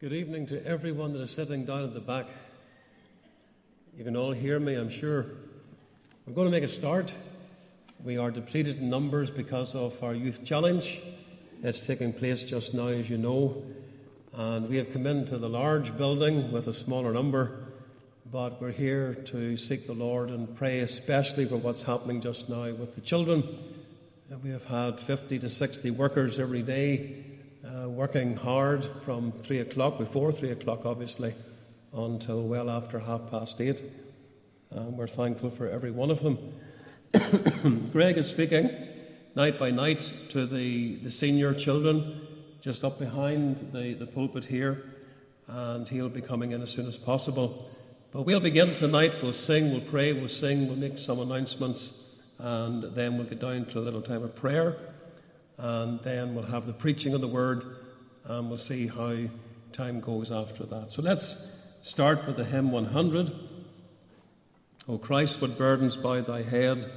Good evening to everyone that is sitting down at the back. You can all hear me, I'm sure. We're going to make a start. We are depleted in numbers because of our youth challenge. It's taking place just now, as you know. And we have come into the large building with a smaller number, but we're here to seek the Lord and pray, especially for what's happening just now with the children. And we have had 50 to 60 workers every day working hard from 3 o'clock, before 3 o'clock, obviously, until well after half past 8. And we're thankful for every one of them. Greg is speaking night by night to the, the senior children just up behind the, the pulpit here, and he'll be coming in as soon as possible. But we'll begin tonight. We'll sing, we'll pray, we'll sing, we'll make some announcements, and then we'll get down to a little time of prayer, and then we'll have the preaching of the word, and we'll see how time goes after that. So let's start with the hymn 100. O Christ, what burdens by thy head,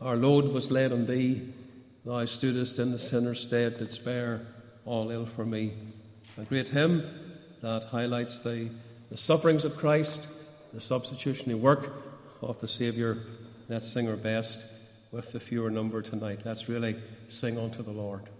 our load was laid on thee. Thou stoodest in the sinner's stead, didst bear all ill for me. A great hymn that highlights the, the sufferings of Christ, the substitutionary work of the Saviour. Let's sing our best with the fewer number tonight. Let's really sing unto the Lord.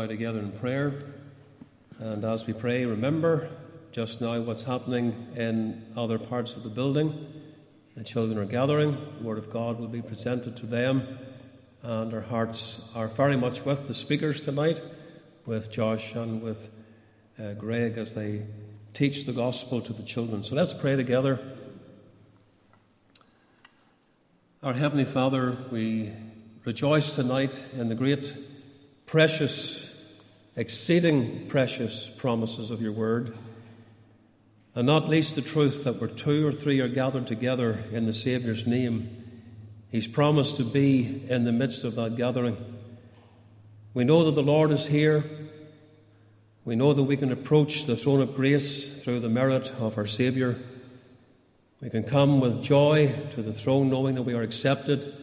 Bow together in prayer. And as we pray, remember just now what's happening in other parts of the building. The children are gathering, the Word of God will be presented to them, and our hearts are very much with the speakers tonight, with Josh and with uh, Greg as they teach the gospel to the children. So let's pray together. Our Heavenly Father, we rejoice tonight in the great, precious, exceeding precious promises of your word, and not least the truth that where two or three are gathered together in the Saviour's name, He's promised to be in the midst of that gathering. We know that the Lord is here. We know that we can approach the throne of grace through the merit of our Saviour. We can come with joy to the throne knowing that we are accepted.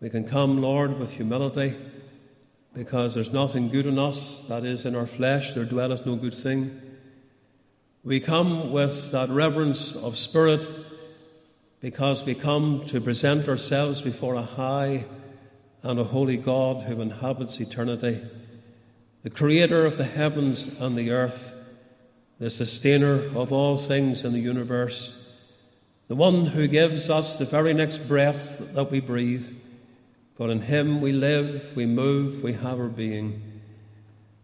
We can come, Lord, with humility because there's nothing good in us, that is, in our flesh, there dwelleth no good thing. We come with that reverence of spirit because we come to present ourselves before a high and a holy God who inhabits eternity, the creator of the heavens and the earth, the sustainer of all things in the universe, the one who gives us the very next breath that we breathe for in him we live, we move, we have our being.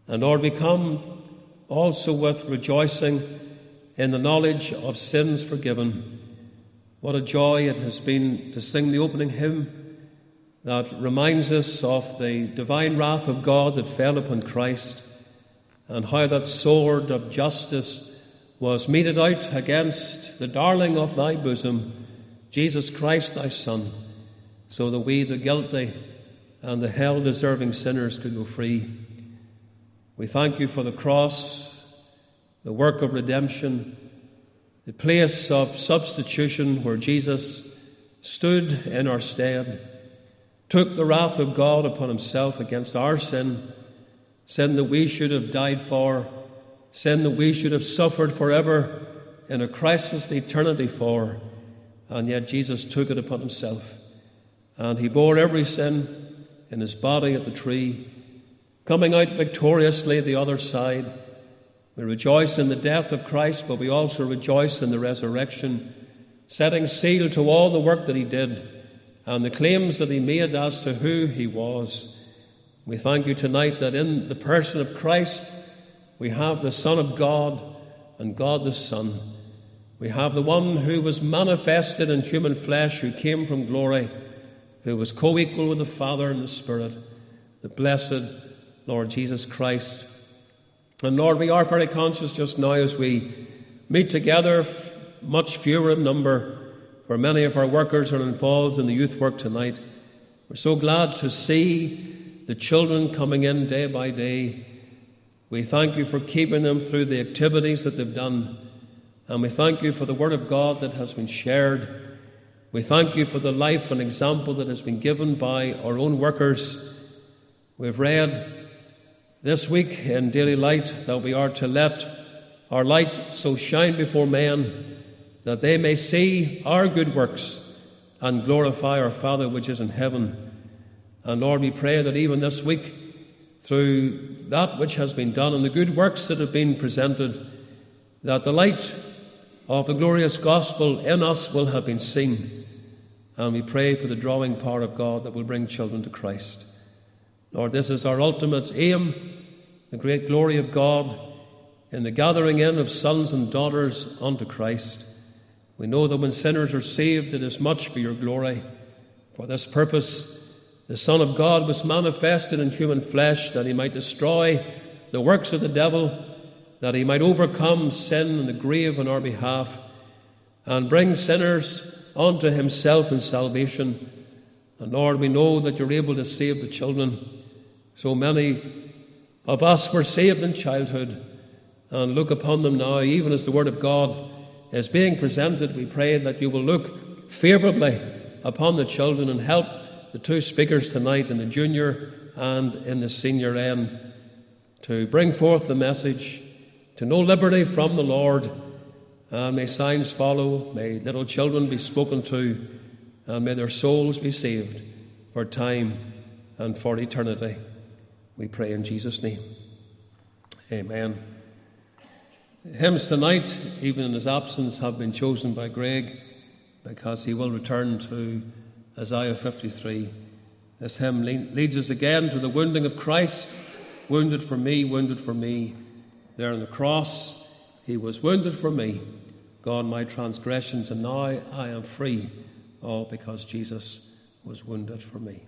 And Lord, we come also with rejoicing in the knowledge of sins forgiven. What a joy it has been to sing the opening hymn that reminds us of the divine wrath of God that fell upon Christ and how that sword of justice was meted out against the darling of thy bosom, Jesus Christ, thy Son so that we, the guilty and the hell deserving sinners, could go free. We thank you for the cross, the work of redemption, the place of substitution where Jesus stood in our stead, took the wrath of God upon himself against our sin, sin that we should have died for, sin that we should have suffered forever in a crisis eternity for, and yet Jesus took it upon himself. And he bore every sin in his body at the tree, coming out victoriously the other side. We rejoice in the death of Christ, but we also rejoice in the resurrection, setting seal to all the work that he did and the claims that he made as to who he was. We thank you tonight that in the person of Christ we have the Son of God and God the Son. We have the one who was manifested in human flesh, who came from glory who was co equal with the Father and the Spirit, the blessed Lord Jesus Christ. And Lord, we are very conscious just now as we meet together, much fewer in number, for many of our workers are involved in the youth work tonight. We're so glad to see the children coming in day by day. We thank you for keeping them through the activities that they've done. And we thank you for the Word of God that has been shared. We thank you for the life and example that has been given by our own workers. We've read this week in Daily Light that we are to let our light so shine before men that they may see our good works and glorify our Father which is in heaven. And Lord, we pray that even this week, through that which has been done and the good works that have been presented, that the light of the glorious gospel in us will have been seen and we pray for the drawing power of God that will bring children to Christ. Lord, this is our ultimate aim, the great glory of God in the gathering in of sons and daughters unto Christ. We know that when sinners are saved, it is much for your glory. For this purpose, the Son of God was manifested in human flesh that he might destroy the works of the devil, that he might overcome sin and the grave on our behalf, and bring sinners unto himself in salvation. And Lord, we know that you're able to save the children. So many of us were saved in childhood and look upon them now, even as the Word of God is being presented. We pray that you will look favourably upon the children and help the two speakers tonight in the junior and in the senior end to bring forth the message to know liberty from the Lord and may signs follow, may little children be spoken to, and may their souls be saved for time and for eternity. We pray in Jesus' name. Amen. Hymns tonight, even in his absence, have been chosen by Greg because he will return to Isaiah 53. This hymn leads us again to the wounding of Christ, wounded for me, wounded for me. There on the cross, he was wounded for me, gone my transgressions, and now I am free, all because Jesus was wounded for me.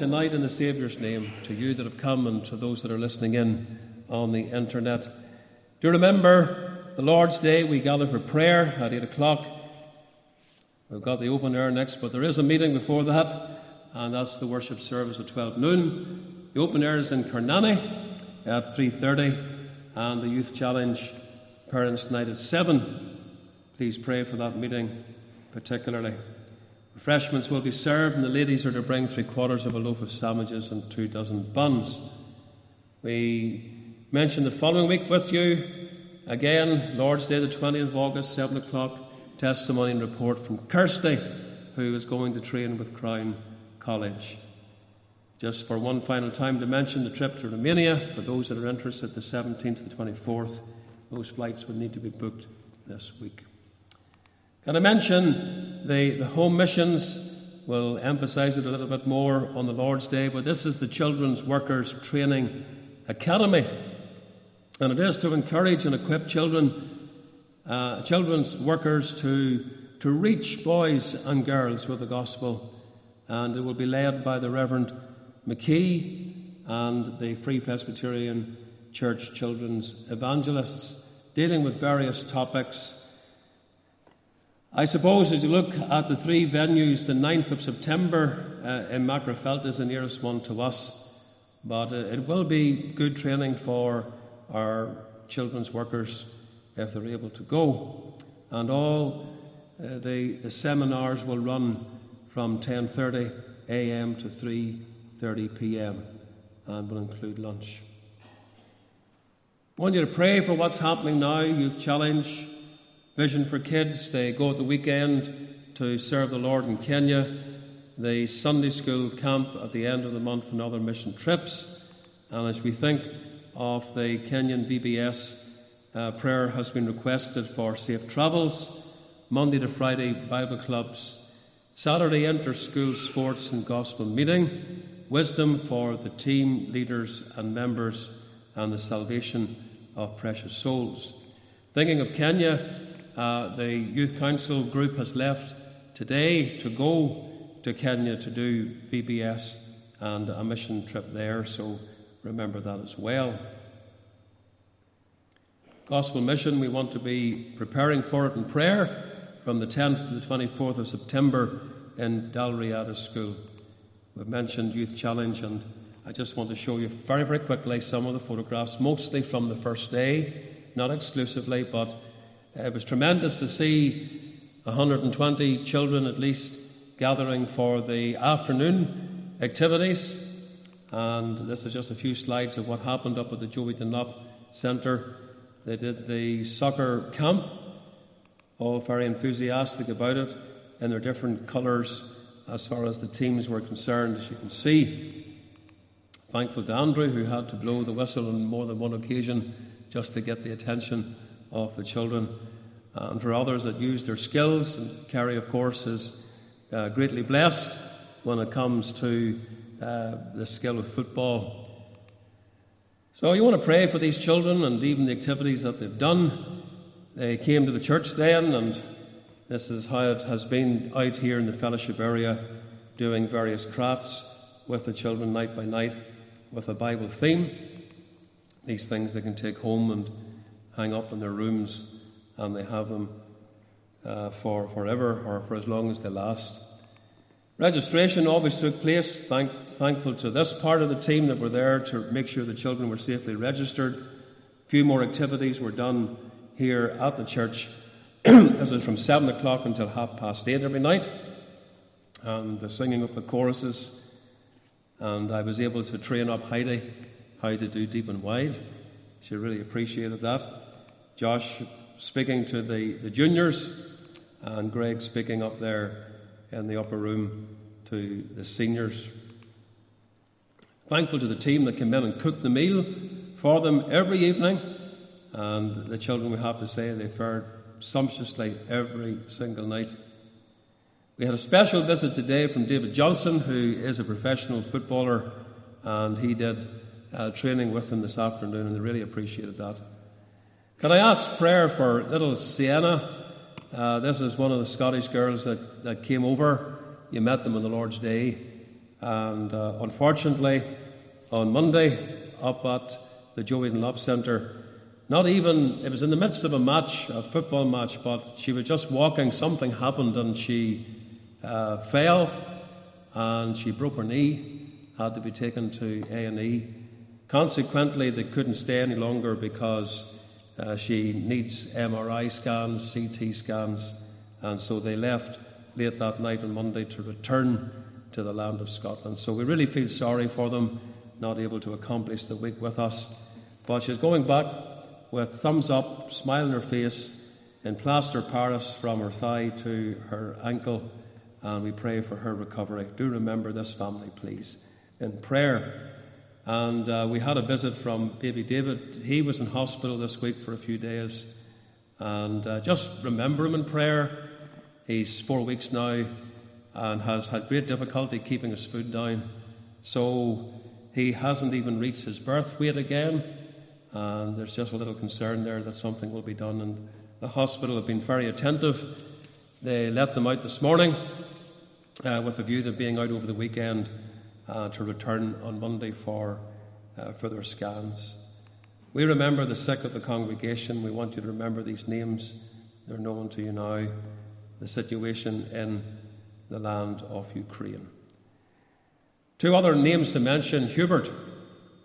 Tonight in the Saviour's name to you that have come and to those that are listening in on the internet. Do you remember the Lord's Day? We gather for prayer at 8 o'clock. We've got the open air next, but there is a meeting before that, and that's the worship service at 12 noon. The open air is in Kernany at 3.30, and the Youth Challenge Parents' Night at 7. Please pray for that meeting particularly. Refreshments will be served, and the ladies are to bring three quarters of a loaf of sandwiches and two dozen buns. We mentioned the following week with you again, Lord's Day, the 20th of August, 7 o'clock, testimony and report from Kirsty, who is going to train with Crown College. Just for one final time to mention the trip to Romania, for those that are interested, the 17th to the 24th, those flights would need to be booked this week. Can I mention the, the home missions? We'll emphasize it a little bit more on the Lord's Day, but this is the Children's Workers Training Academy. And it is to encourage and equip children, uh, children's workers to, to reach boys and girls with the gospel. And it will be led by the Reverend McKee and the Free Presbyterian Church Children's Evangelists, dealing with various topics I suppose as you look at the three venues, the 9th of September uh, in Magherafelt is the nearest one to us, but uh, it will be good training for our children's workers if they're able to go. And all uh, the, the, seminars will run from 10:30 a.m. to 3:30 p.m. and will include lunch. I want you to pray for what's happening now, Youth Challenge. Vision for Kids. They go at the weekend to serve the Lord in Kenya, the Sunday school camp at the end of the month, and other mission trips. And as we think of the Kenyan VBS, uh, prayer has been requested for safe travels, Monday to Friday Bible clubs, Saturday inter school sports and gospel meeting, wisdom for the team leaders and members, and the salvation of precious souls. Thinking of Kenya, uh, the Youth Council group has left today to go to Kenya to do VBS and a mission trip there, so remember that as well. Gospel mission, we want to be preparing for it in prayer from the 10th to the 24th of September in Dalriada School. We've mentioned Youth Challenge, and I just want to show you very, very quickly some of the photographs, mostly from the first day, not exclusively, but Uh, it was tremendous to see 120 children at least gathering for the afternoon activities. And this is just a few slides of what happened up at the Joey Dunlop Centre. They did the soccer camp, all very enthusiastic about it in their different colours as far as the teams were concerned, as you can see. Thankful to Andrew, who had to blow the whistle on more than one occasion just to get the attention of the children. And for others that use their skills, and Kerry, of course, is uh, greatly blessed when it comes to uh, the skill of football. So you want to pray for these children and even the activities that they've done. They came to the church then, and this is how it has been out here in the fellowship area, doing various crafts with the children night by night with a Bible theme. These things they can take home and hang up in their rooms, and they have them uh, for forever or for as long as they last. Registration always took place. Thank, thankful to this part of the team that were there to make sure the children were safely registered. A few more activities were done here at the church. this is from 7 o'clock until half past 8 every night. And the singing of the choruses. And I was able to train up Heidi how to do deep and wide. She really appreciated that. Josh speaking to the, the juniors, and Greg speaking up there in the upper room to the seniors. Thankful to the team that came in and cooked the meal for them every evening, and the children, we have to say, they fared sumptuously every single night. We had a special visit today from David Johnson, who is a professional footballer, and he did uh, training with them this afternoon, and they really appreciated that. Can I ask prayer for little Sienna? Uh, this is one of the Scottish girls that, that came over. You met them on the Lord's Day. And uh, unfortunately, on Monday, up at the Joey Dunlop Centre, not even, it was in the midst of a match, a football match, but she was just walking, something happened, and she uh, fell and she broke her knee, had to be taken to A&E. Consequently, they couldn't stay any longer because uh, she needs MRI scans, CT scans, and so they left late that night on Monday to return to the land of Scotland. So we really feel sorry for them, not able to accomplish the week with us. But she's going back with thumbs up, smile on her face, in plaster Paris from her thigh to her ankle, and we pray for her recovery. Do remember this family, please, in prayer. And uh, we had a visit from baby David. He was in hospital this week for a few days. And uh, just remember him in prayer. He's four weeks now and has had great difficulty keeping his food down. So he hasn't even reached his birth weight again. And there's just a little concern there that something will be done. And the hospital have been very attentive. They let them out this morning uh, with a view to being out over the weekend uh, to return on Monday for, uh, for their scans. We remember the sick of the congregation. We want you to remember these names. They're known to you now. The situation in the land of Ukraine. Two other names to mention Hubert.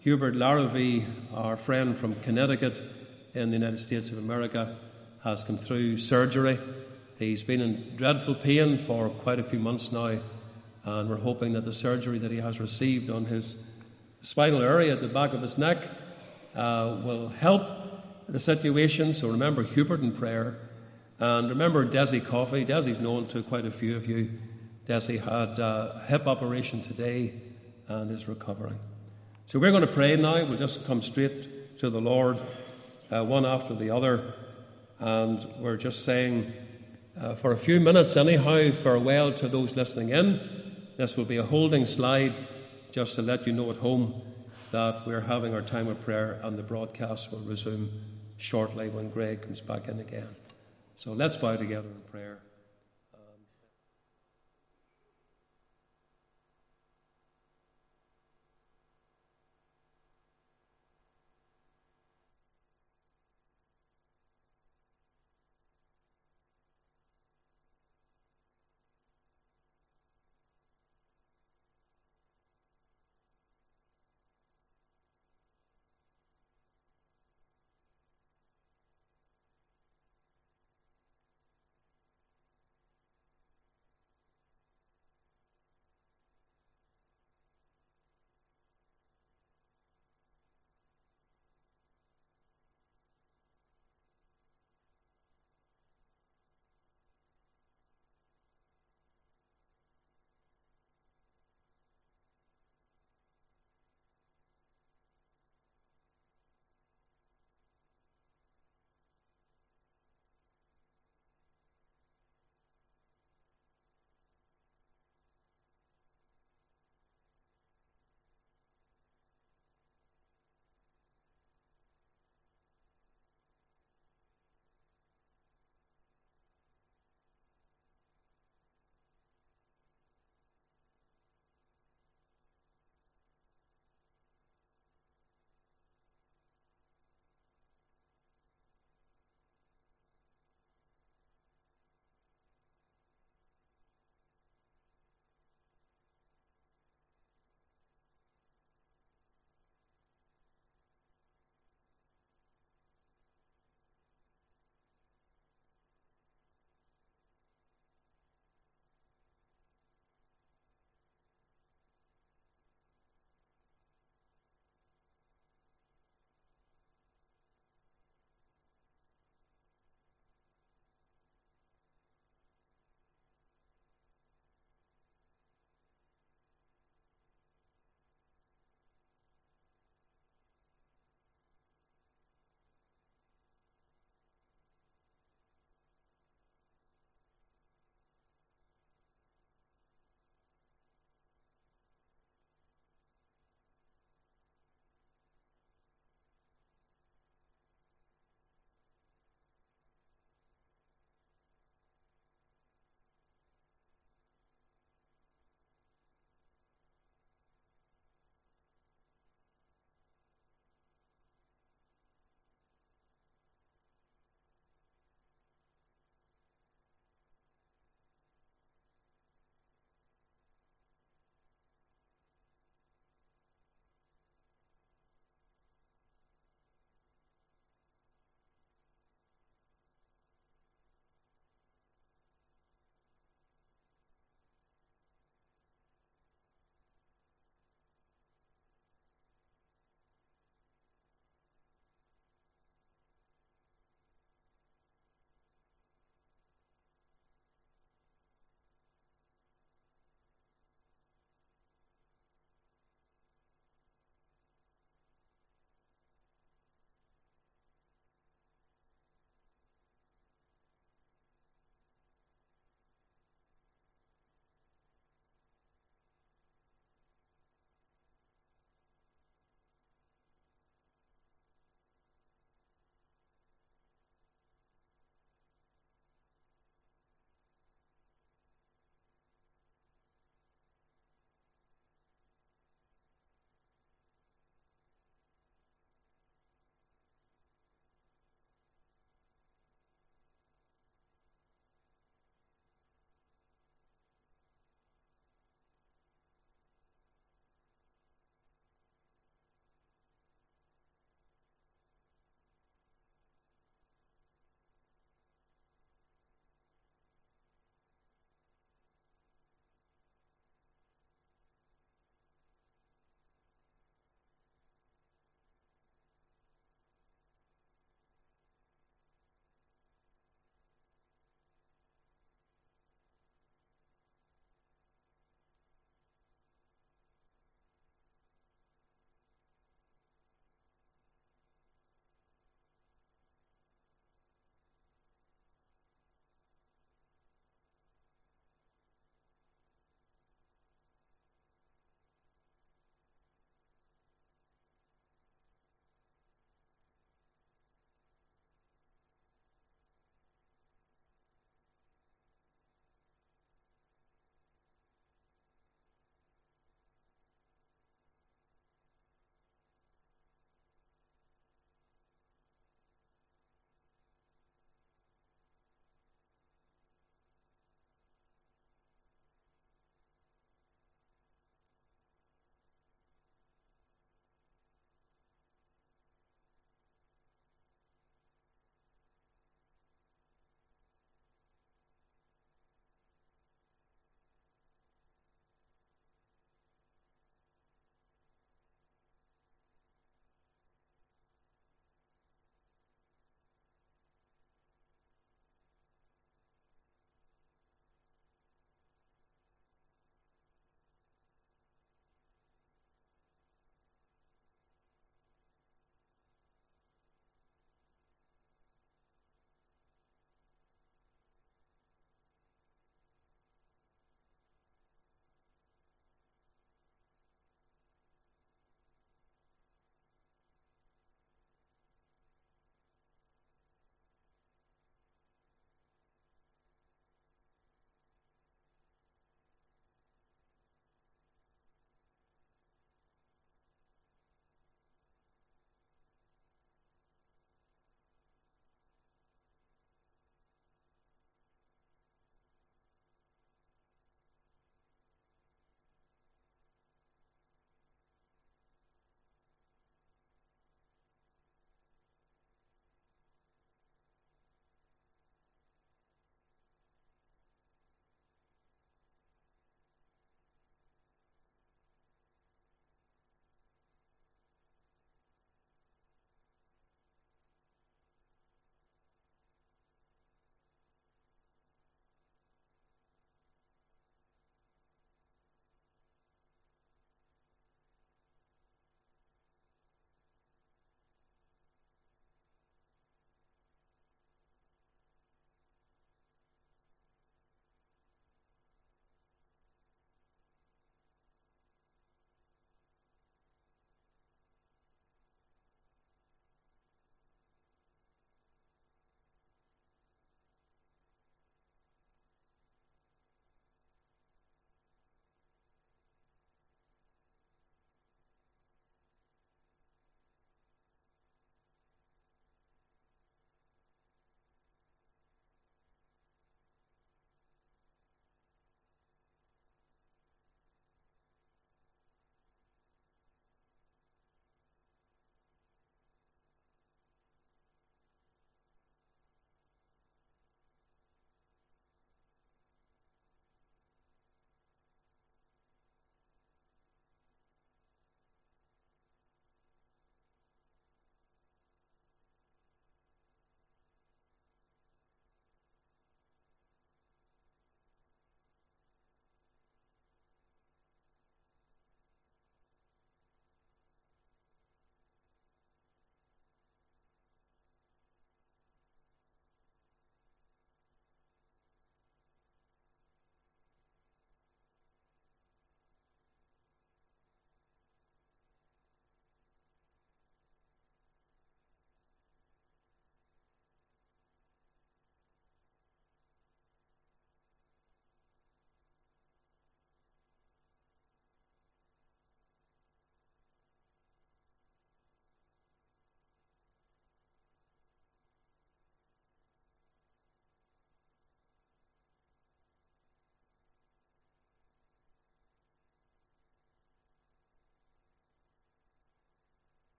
Hubert Larrivee, our friend from Connecticut in the United States of America, has come through surgery. He's been in dreadful pain for quite a few months now and we're hoping that the surgery that he has received on his spinal area at the back of his neck uh, will help the situation. So remember Hubert in prayer. And remember Desi Coffey. Desi's known to quite a few of you. Desi had a hip operation today and is recovering. So we're going to pray now. We'll just come straight to the Lord, uh, one after the other. And we're just saying, uh, for a few minutes anyhow, farewell to those listening in. This will be a holding slide just to let you know at home that we're having our time of prayer and the broadcast will resume shortly when Greg comes back in again. So let's bow together in prayer.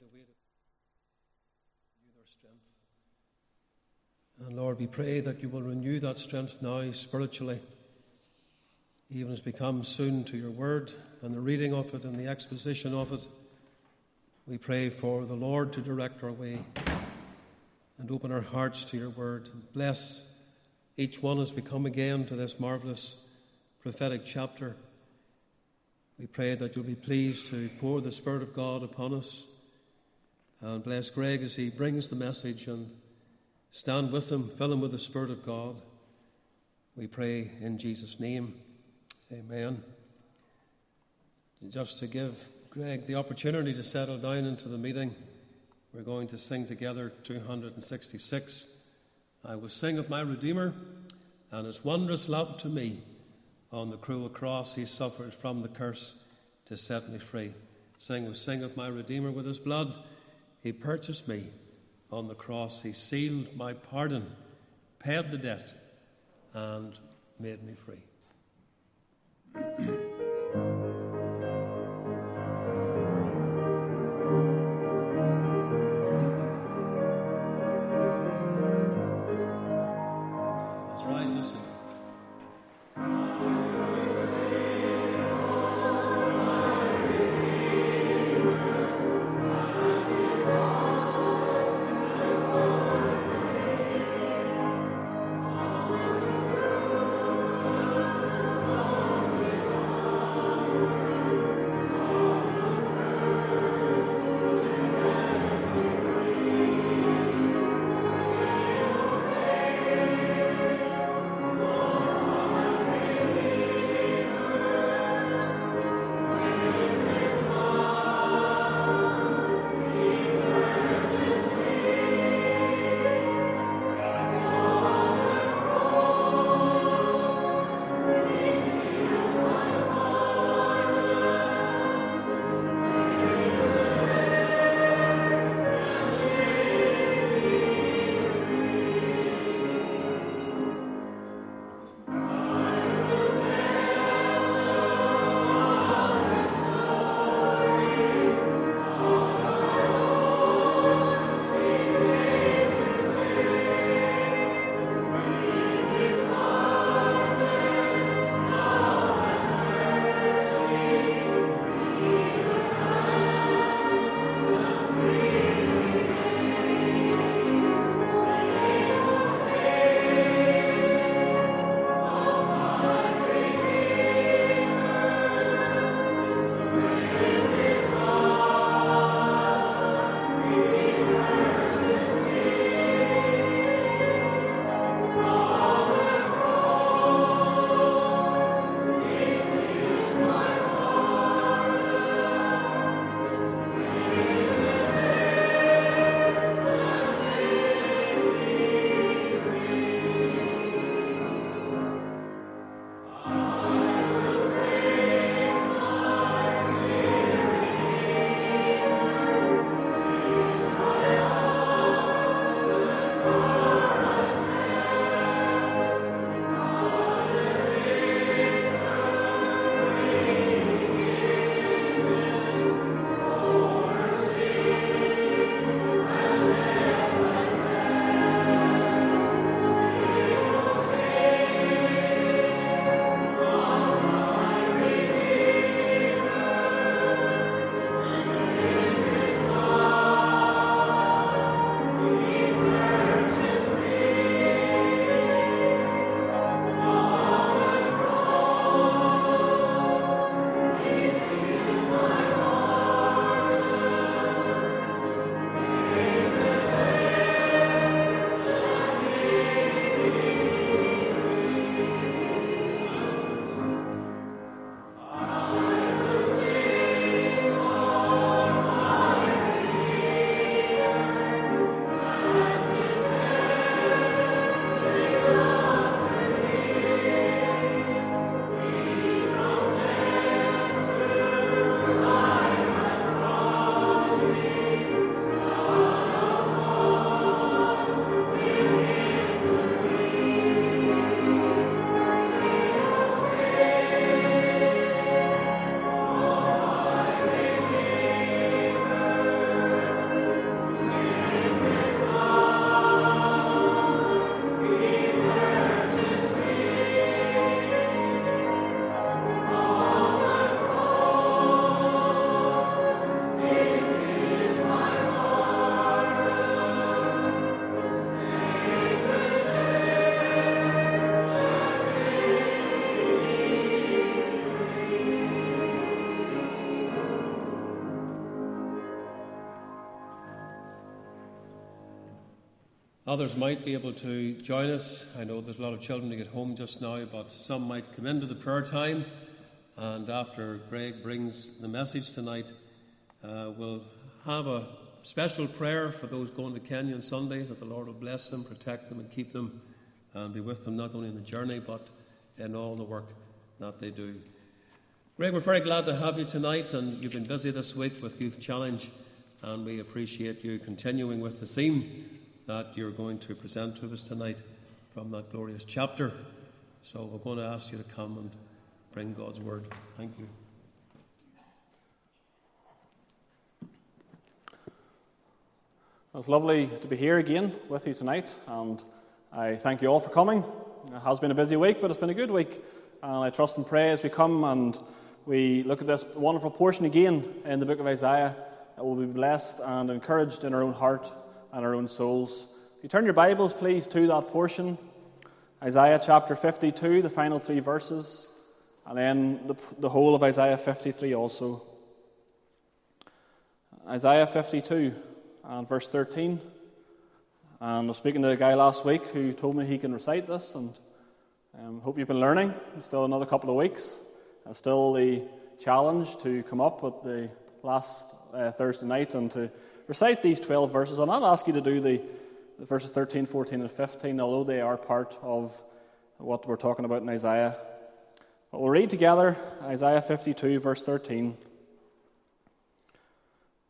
The weight you their strength. And Lord, we pray that you will renew that strength now spiritually, even as we come soon to your word and the reading of it and the exposition of it. We pray for the Lord to direct our way and open our hearts to your word. And bless each one as we come again to this marvelous prophetic chapter. We pray that you'll be pleased to pour the Spirit of God upon us. And bless Greg as he brings the message and stand with him, fill him with the Spirit of God. We pray in Jesus' name. Amen. Just to give Greg the opportunity to settle down into the meeting, we're going to sing together 266. I will sing of my Redeemer and his wondrous love to me. On the cruel cross, he suffered from the curse to set me free. Sing, will sing of my Redeemer with his blood. He purchased me on the cross. He sealed my pardon, paid the debt, and made me free. Others might be able to join us. I know there's a lot of children to get home just now, but some might come into the prayer time. And after Greg brings the message tonight, uh, we'll have a special prayer for those going to Kenya on Sunday that the Lord will bless them, protect them, and keep them, and be with them not only in the journey but in all the work that they do. Greg, we're very glad to have you tonight, and you've been busy this week with Youth Challenge, and we appreciate you continuing with the theme that you're going to present to us tonight from that glorious chapter. So we're going to ask you to come and bring God's word. Thank you. It's lovely to be here again with you tonight, and I thank you all for coming. It has been a busy week, but it's been a good week, and I trust and pray as we come and we look at this wonderful portion again in the book of Isaiah that we'll be blessed and encouraged in our own heart and our own souls. If you turn your Bibles, please, to that portion Isaiah chapter 52, the final three verses, and then the, the whole of Isaiah 53 also. Isaiah 52 and verse 13. And I was speaking to a guy last week who told me he can recite this, and um, hope you've been learning. Still another couple of weeks. Uh, still the challenge to come up with the last uh, Thursday night and to recite these 12 verses. and I'll ask you to do the, the verses 13, 14, and 15, although they are part of what we're talking about in Isaiah. But we'll read together Isaiah 52, verse 13.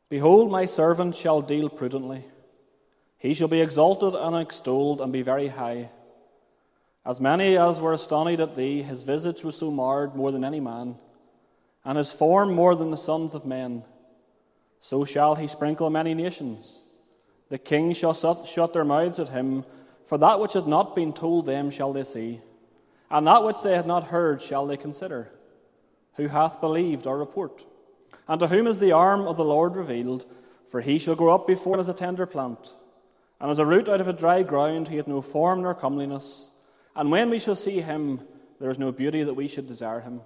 Behold, my servant shall deal prudently. He shall be exalted and extolled and be very high. As many as were astonished at thee, his visage was so marred more than any man, and his form more than the sons of men. So shall he sprinkle many nations. The kings shall shut their mouths at him, for that which had not been told them shall they see, and that which they had not heard shall they consider. Who hath believed our report? And to whom is the arm of the Lord revealed? For he shall grow up before him as a tender plant, and as a root out of a dry ground, he hath no form nor comeliness. And when we shall see him, there is no beauty that we should desire him.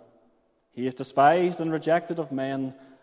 He is despised and rejected of men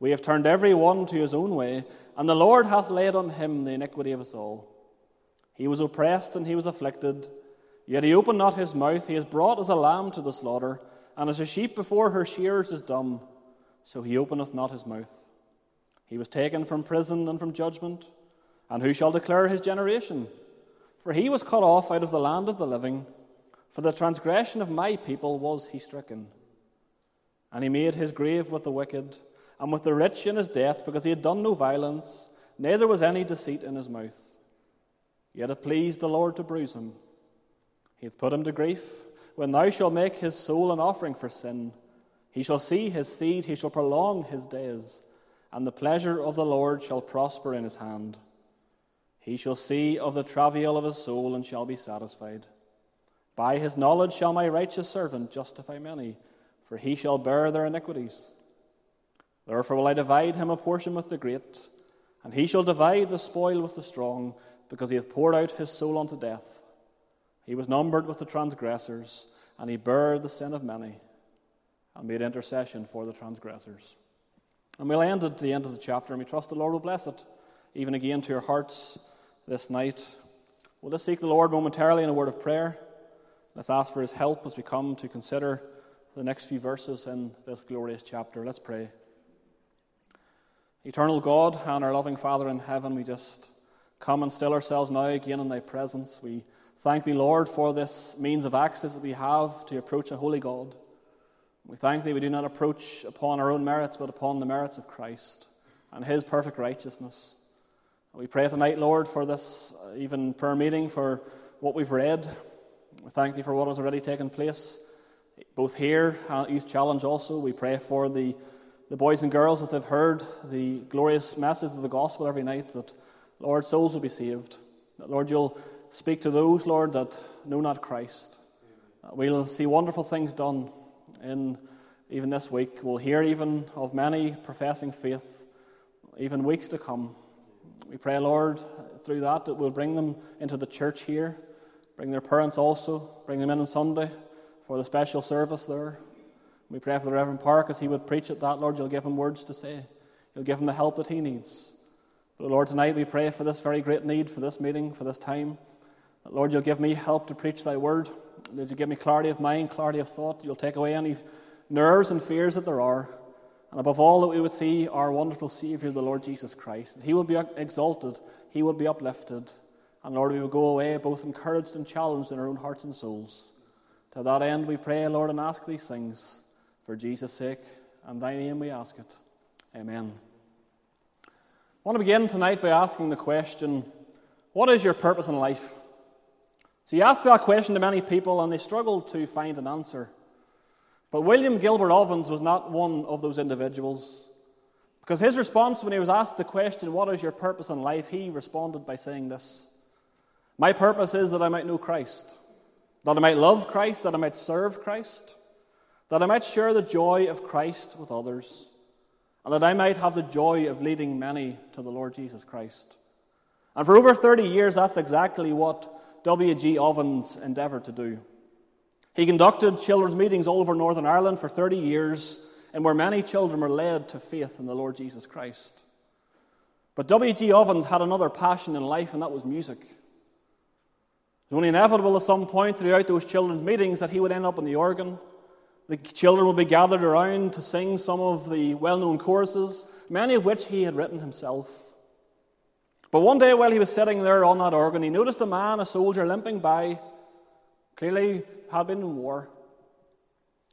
We have turned every one to his own way, and the Lord hath laid on him the iniquity of us all. He was oppressed and he was afflicted, yet he opened not his mouth. He is brought as a lamb to the slaughter, and as a sheep before her shearers is dumb, so he openeth not his mouth. He was taken from prison and from judgment, and who shall declare his generation? For he was cut off out of the land of the living. For the transgression of my people was he stricken. And he made his grave with the wicked and with the rich in his death, because he had done no violence, neither was any deceit in his mouth. Yet it pleased the Lord to bruise him. He hath put him to grief. When thou shalt make his soul an offering for sin, he shall see his seed, he shall prolong his days, and the pleasure of the Lord shall prosper in his hand. He shall see of the travail of his soul and shall be satisfied. By his knowledge shall my righteous servant justify many, for he shall bear their iniquities. Therefore will I divide him a portion with the great, and he shall divide the spoil with the strong, because he hath poured out his soul unto death. He was numbered with the transgressors, and he bare the sin of many, and made intercession for the transgressors. And we'll end at the end of the chapter, and we trust the Lord will bless it, even again to your hearts this night. We'll just seek the Lord momentarily in a word of prayer. Let's ask for his help as we come to consider the next few verses in this glorious chapter. Let's pray. Eternal God and our loving Father in heaven, we just come and still ourselves now again in thy presence. We thank thee, Lord, for this means of access that we have to approach a holy God. We thank thee we do not approach upon our own merits, but upon the merits of Christ and his perfect righteousness. We pray tonight, Lord, for this even prayer meeting, for what we've read. We thank thee for what has already taken place, both here, at Youth Challenge also. We pray for the the boys and girls that have heard the glorious message of the gospel every night that, Lord, souls will be saved. That, Lord, you'll speak to those, Lord, that know not Christ. We'll see wonderful things done in even this week. We'll hear even of many professing faith, even weeks to come. We pray, Lord, through that, that we'll bring them into the church here, bring their parents also, bring them in on Sunday for the special service there. We pray for the Reverend Park as he would preach at that, Lord, you'll give him words to say. You'll give him the help that he needs. But Lord, tonight we pray for this very great need, for this meeting, for this time. That, Lord, you'll give me help to preach thy word. That you give me clarity of mind, clarity of thought. You'll take away any nerves and fears that there are. And above all, that we would see our wonderful Savior, the Lord Jesus Christ. That he will be exalted, he will be uplifted. And Lord, we will go away both encouraged and challenged in our own hearts and souls. To that end, we pray, Lord, and ask these things for Jesus' sake. And thy name we ask it. Amen. I want to begin tonight by asking the question what is your purpose in life? So you ask that question to many people, and they struggle to find an answer. But William Gilbert Ovens was not one of those individuals. Because his response when he was asked the question, What is your purpose in life? he responded by saying this My purpose is that I might know Christ, that I might love Christ, that I might serve Christ, that I might share the joy of Christ with others, and that I might have the joy of leading many to the Lord Jesus Christ. And for over 30 years, that's exactly what W.G. Ovens endeavored to do. He conducted children's meetings all over Northern Ireland for 30 years, and where many children were led to faith in the Lord Jesus Christ. But W.G. Ovens had another passion in life, and that was music. It was only inevitable at some point throughout those children's meetings that he would end up on the organ. The children would be gathered around to sing some of the well known choruses, many of which he had written himself. But one day, while he was sitting there on that organ, he noticed a man, a soldier, limping by Clearly, had been in war.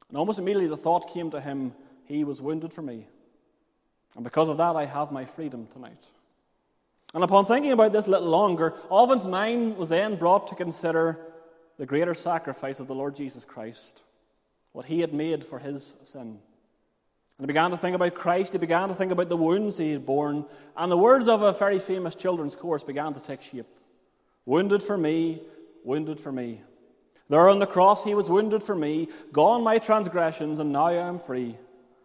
And almost immediately the thought came to him, He was wounded for me. And because of that, I have my freedom tonight. And upon thinking about this a little longer, Ovens' mind was then brought to consider the greater sacrifice of the Lord Jesus Christ, what he had made for his sin. And he began to think about Christ, he began to think about the wounds he had borne, and the words of a very famous children's chorus began to take shape Wounded for me, wounded for me. There on the cross he was wounded for me, gone my transgressions, and now I am free.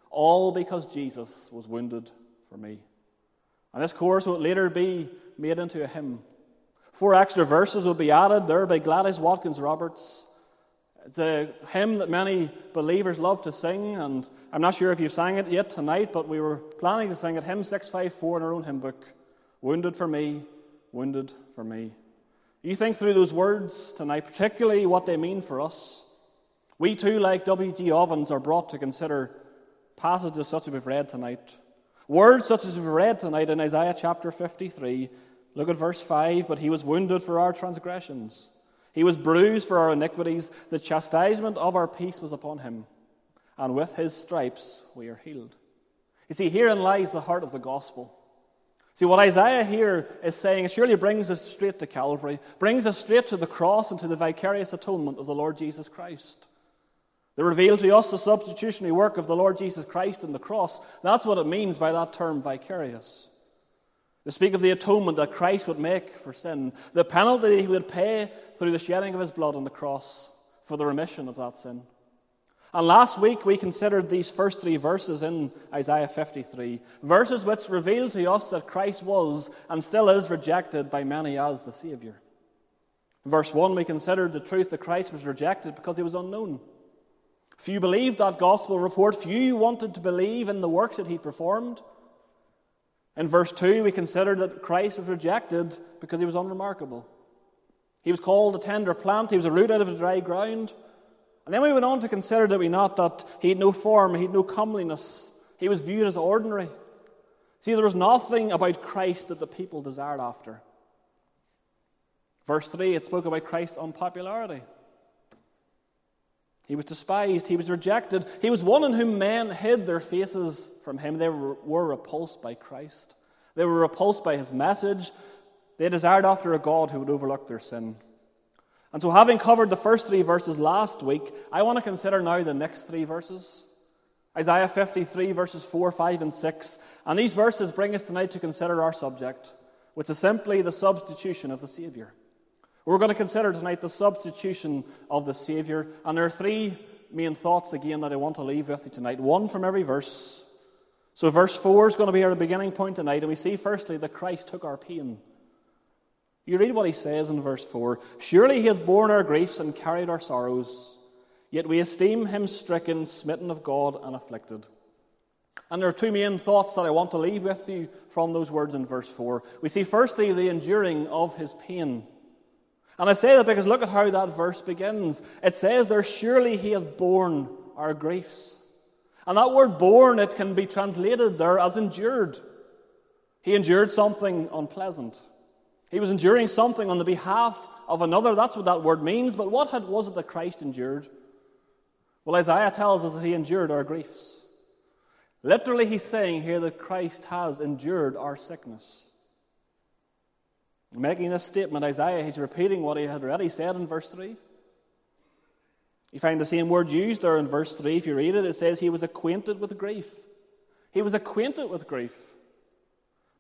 All because Jesus was wounded for me. And this chorus would later be made into a hymn. Four extra verses would be added there by Gladys Westcott Roberts. It's a hymn that many believers love to sing, and I'm not sure if you've sang it yet tonight, but we were planning to sing it, hymn 654 in our own hymn book. Wounded for me, wounded for me. You think through those words tonight, particularly what they mean for us. We too, like W.G. Ovens, are brought to consider passages such as we've read tonight. Words such as we've read tonight in Isaiah chapter 53. Look at verse 5 But he was wounded for our transgressions, he was bruised for our iniquities. The chastisement of our peace was upon him, and with his stripes we are healed. You see, herein lies the heart of the gospel. See, what Isaiah here is saying surely brings us straight to Calvary, brings us straight to the cross and to the vicarious atonement of the Lord Jesus Christ. They reveal to us the substitutionary work of the Lord Jesus Christ in the cross. That's what it means by that term vicarious. They speak of the atonement that Christ would make for sin, the penalty he would pay through the shedding of his blood on the cross for the remission of that sin. And last week we considered these first three verses in Isaiah 53, verses which reveal to us that Christ was and still is rejected by many as the Saviour. In verse 1, we considered the truth that Christ was rejected because he was unknown. Few believed that gospel report, few wanted to believe in the works that he performed. In verse 2, we considered that Christ was rejected because he was unremarkable. He was called a tender plant, he was a root out of dry ground. And then we went on to consider, did we not, that he had no form, he had no comeliness, he was viewed as ordinary. See, there was nothing about Christ that the people desired after. Verse 3, it spoke about Christ's unpopularity. He was despised, he was rejected, he was one in whom men hid their faces from him. They were, repulsed by Christ, they were repulsed by his message. They desired after a God who would overlook their sin. And so, having covered the first three verses last week, I want to consider now the next three verses Isaiah 53, verses 4, 5, and 6. And these verses bring us tonight to consider our subject, which is simply the substitution of the Saviour. We're going to consider tonight the substitution of the Saviour, and there are three main thoughts again that I want to leave with you tonight, one from every verse. So, verse 4 is going to be our beginning point tonight, and we see firstly that Christ took our pain. You read what he says in verse 4 Surely he hath borne our griefs and carried our sorrows, yet we esteem him stricken, smitten of God, and afflicted. And there are two main thoughts that I want to leave with you from those words in verse 4. We see firstly the enduring of his pain. And I say that because look at how that verse begins. It says there, surely he hath borne our griefs. And that word borne, it can be translated there as endured. He endured something unpleasant. He was enduring something on the behalf of another. That's what that word means. But what had, was it that Christ endured? Well, Isaiah tells us that he endured our griefs. Literally, he's saying here that Christ has endured our sickness. Making this statement, Isaiah, he's repeating what he had already said in verse 3. You find the same word used there in verse 3. If you read it, it says he was acquainted with grief. He was acquainted with grief.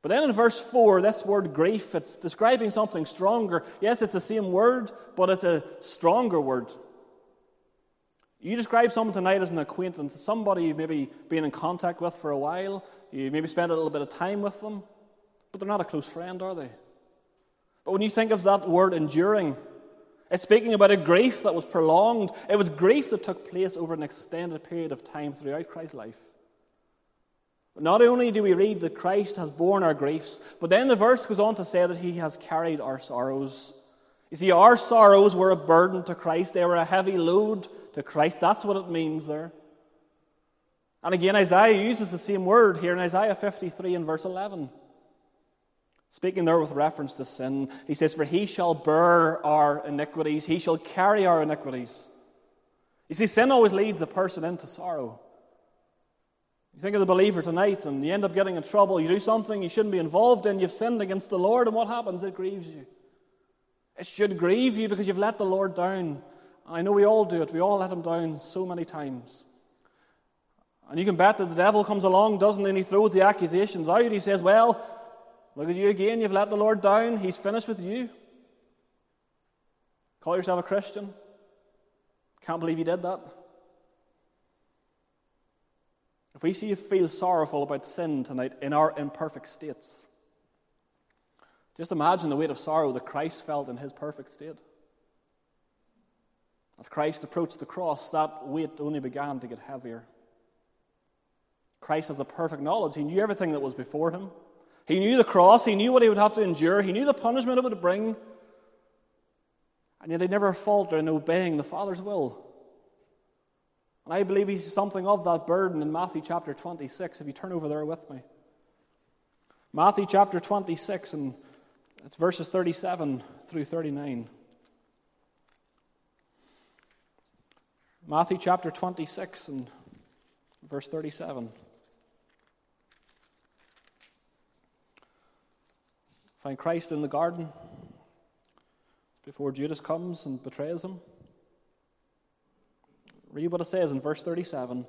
But then in verse 4, this word grief, it's describing something stronger. Yes, it's the same word, but it's a stronger word. You describe someone tonight as an acquaintance, somebody you've maybe been in contact with for a while, you maybe spent a little bit of time with them, but they're not a close friend, are they? When you think of that word enduring, it's speaking about a grief that was prolonged. It was grief that took place over an extended period of time throughout Christ's life. But not only do we read that Christ has borne our griefs, but then the verse goes on to say that he has carried our sorrows. You see, our sorrows were a burden to Christ, they were a heavy load to Christ. That's what it means there. And again, Isaiah uses the same word here in Isaiah 53 and verse 11. Speaking there with reference to sin, he says, For he shall bear our iniquities, he shall carry our iniquities. You see, sin always leads a person into sorrow. You think of the believer tonight and you end up getting in trouble. You do something you shouldn't be involved in. You've sinned against the Lord, and what happens? It grieves you. It should grieve you because you've let the Lord down. I know we all do it. We all let him down so many times. And you can bet that the devil comes along, doesn't he? And he throws the accusations out. He says, Well, look at you again. You've let the Lord down. He's finished with you. Call yourself a Christian. Can't believe you did that. If we see you feel sorrowful about sin tonight in our imperfect states, just imagine the weight of sorrow that Christ felt in his perfect state. As Christ approached the cross, that weight only began to get heavier. Christ has a perfect knowledge. He knew everything that was before him. He knew the cross. He knew what he would have to endure. He knew the punishment it would bring. And yet he never faltered in obeying the Father's will. And I believe he's something of that burden in Matthew chapter 26, if you turn over there with me. Matthew chapter 26, and it's verses 37 through 39. Matthew chapter 26 and verse 37. Find Christ in the garden before Judas comes and betrays him. Read what it says in verse 37.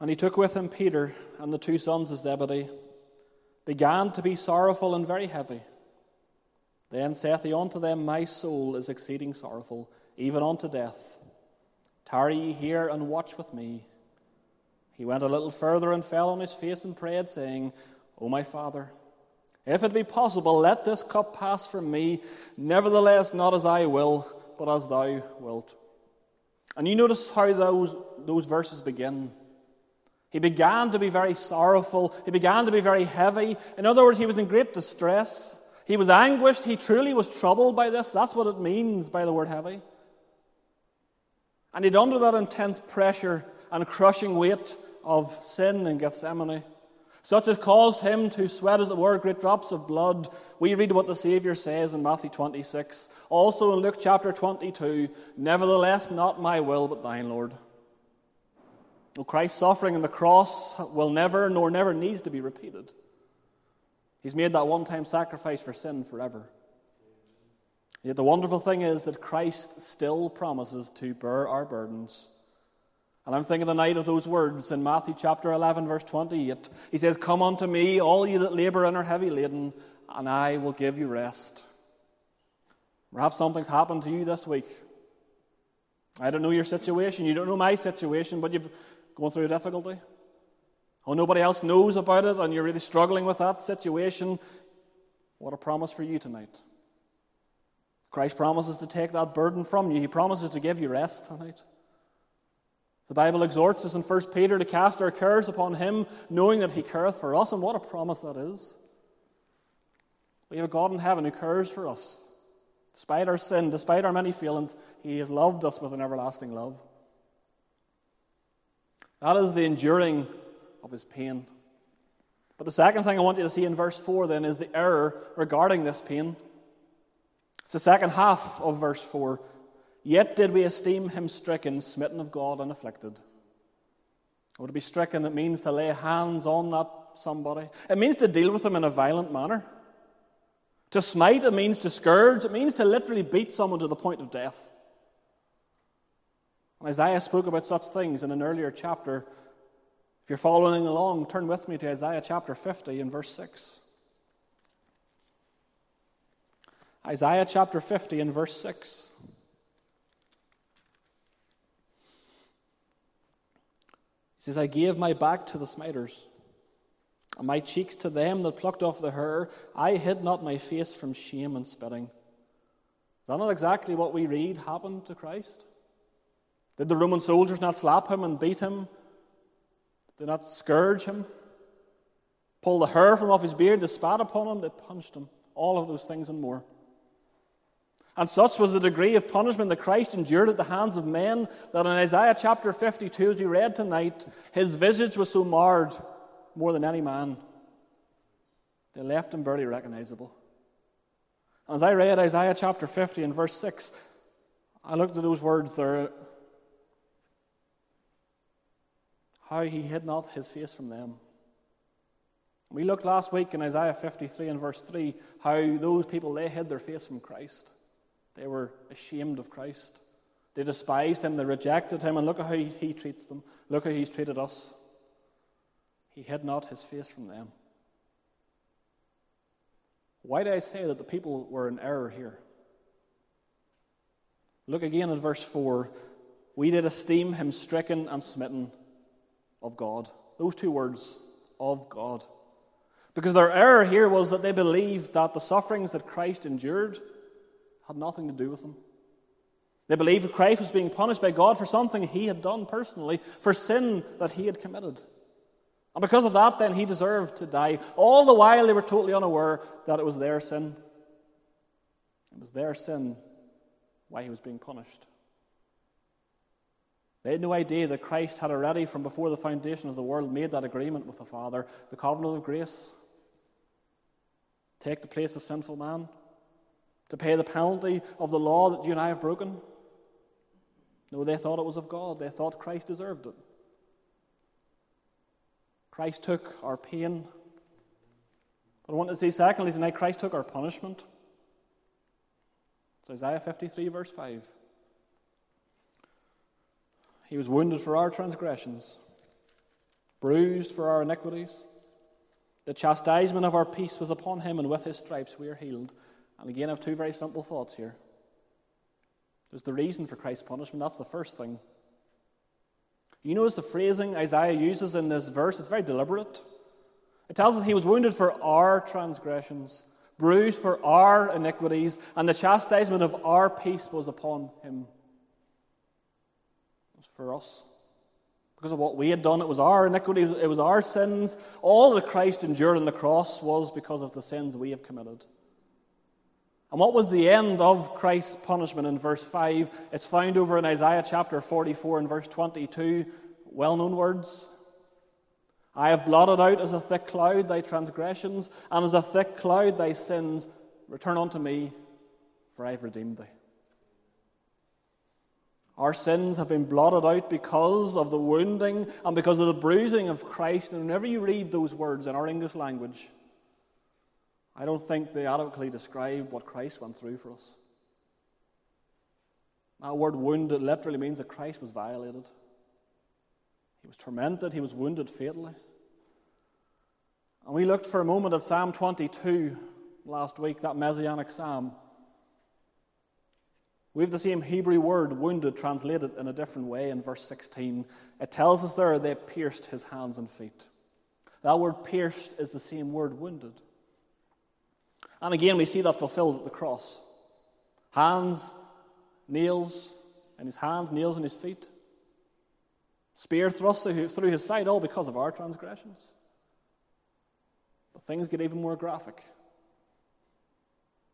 And he took with him Peter and the two sons of Zebedee, began to be sorrowful and very heavy. Then saith he unto them, My soul is exceeding sorrowful, even unto death. Tarry ye here and watch with me. He went a little further and fell on his face and prayed, saying, O my Father, if it be possible, let this cup pass from me. Nevertheless, not as I will, but as thou wilt. And you notice how those, those verses begin. He began to be very sorrowful. He began to be very heavy. In other words, he was in great distress. He was anguished. He truly was troubled by this. That's what it means by the word heavy. And he'd under that intense pressure and crushing weight of sin in Gethsemane, such as caused him to sweat, as it were, great drops of blood. We read what the Saviour says in Matthew 26, also in Luke chapter 22 Nevertheless, not my will, but thine, Lord. Well, Christ's suffering on the cross will never, nor never needs to be repeated. He's made that one time sacrifice for sin forever. Yet the wonderful thing is that Christ still promises to bear our burdens. And I'm thinking tonight of those words in Matthew chapter 11, verse 28. He says, Come unto me, all you that labor and are heavy laden, and I will give you rest. Perhaps something's happened to you this week. I don't know your situation. You don't know my situation, but you've gone through a difficulty. Oh, nobody else knows about it, and you're really struggling with that situation. What a promise for you tonight. Christ promises to take that burden from you. He promises to give you rest tonight. The Bible exhorts us in 1 Peter to cast our cares upon Him, knowing that He careth for us, and what a promise that is. We have a God in heaven who cares for us. Despite our sin, despite our many failings, He has loved us with an everlasting love. That is the enduring of His pain. But the second thing I want you to see in verse 4 then is the error regarding this pain. It's the second half of verse 4. Yet did we esteem him stricken, smitten of God, and afflicted. Or to be stricken, it means to lay hands on that somebody. It means to deal with them in a violent manner. To smite, it means to scourge. It means to literally beat someone to the point of death. And Isaiah spoke about such things in an earlier chapter. If you're following along, turn with me to Isaiah chapter 50 and verse 6. Isaiah chapter 50 and verse 6. He says, I gave my back to the smiters, and my cheeks to them that plucked off the hair. I hid not my face from shame and spitting. Is that not exactly what we read happened to Christ? Did the Roman soldiers not slap him and beat him? Did they not scourge him? Pull the hair from off his beard? They spat upon him? They punched him? All of those things and more. And such was the degree of punishment that Christ endured at the hands of men that in Isaiah chapter 52, as we read tonight, his visage was so marred more than any man. They left him barely recognizable. As I read Isaiah chapter 50 and verse 6, I looked at those words there. How he hid not his face from them. We looked last week in Isaiah 53 and verse 3 how those people they hid their face from Christ. They were ashamed of Christ. They despised him, they rejected him, and look at how he, treats them. Look how he's treated us. He hid not his face from them. Why do I say that the people were in error here? Look again at verse 4. We did esteem him stricken and smitten of God. Those two words, of God. Because their error here was that they believed that the sufferings that Christ endured had nothing to do with them. They believed that Christ was being punished by God for something he had done personally, for sin that he had committed. And because of that, then he deserved to die. All the while they were totally unaware that it was their sin. It was their sin why he was being punished. They had no idea that Christ had already, from before the foundation of the world, made that agreement with the Father, the covenant of grace. Take the place of sinful man to pay the penalty of the law that you and I have broken? No, they thought it was of God. They thought Christ deserved it. Christ took our pain. But I want to say, secondly, tonight, Christ took our punishment. It's Isaiah 53, verse 5. He was wounded for our transgressions, bruised for our iniquities. The chastisement of our peace was upon him, and with his stripes we are healed. And again, I have two very simple thoughts here. There's the reason for Christ's punishment. That's the first thing. You notice the phrasing Isaiah uses in this verse, it's very deliberate. It tells us he was wounded for our transgressions, bruised for our iniquities, and the chastisement of our peace was upon him. It was for us. Because of what we had done, it was our iniquities, it was our sins. All that Christ endured on the cross was because of the sins we have committed. And what was the end of Christ's punishment in verse 5? It's found over in Isaiah chapter 44 and verse 22. Well known words. I have blotted out as a thick cloud thy transgressions, and as a thick cloud thy sins. Return unto me, for I have redeemed thee. Our sins have been blotted out because of the wounding and because of the bruising of Christ. And whenever you read those words in our English language, I don't think they adequately describe what Christ went through for us. That word wounded literally means that Christ was violated. He was tormented, he was wounded fatally. And we looked for a moment at Psalm 22 last week, that messianic psalm. We have the same Hebrew word, wounded, translated in a different way in verse 16. It tells us there they pierced his hands and feet. That word pierced is the same word wounded. And again, we see that fulfilled at the cross. Hands, nails in his hands, nails in his feet. Spear thrust through his side, all because of our transgressions. But things get even more graphic.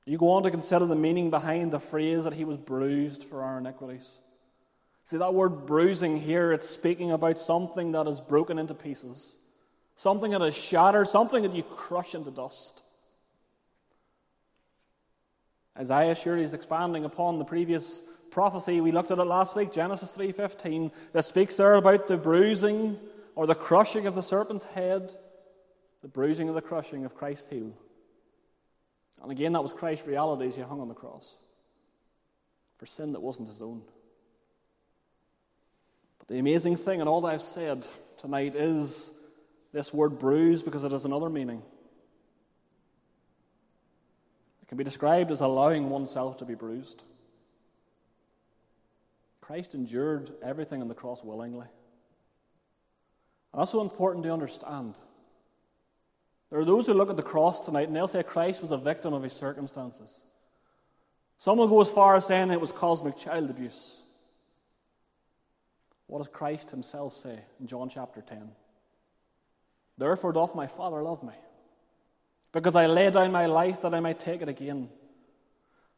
You go on to consider the meaning behind the phrase that he was bruised for our iniquities. See, that word bruising here, it's speaking about something that is broken into pieces, something that is shattered, something that you crush into dust. Isaiah surely is expanding upon the previous prophecy we looked at it last week, Genesis 3:15, that speaks there about the bruising or the crushing of the serpent's head, the bruising of the crushing of Christ's heel. And again, that was Christ's reality as he hung on the cross for sin that wasn't his own. But the amazing thing in all that I've said tonight is this word bruise because it has another meaning. It can be described as allowing oneself to be bruised. Christ endured everything on the cross willingly. And that's so important to understand. There are those who look at the cross tonight and they'll say Christ was a victim of his circumstances. Some will go as far as saying it was cosmic child abuse. What does Christ himself say in John chapter 10? Therefore doth my Father love me, because I lay down my life that I might take it again.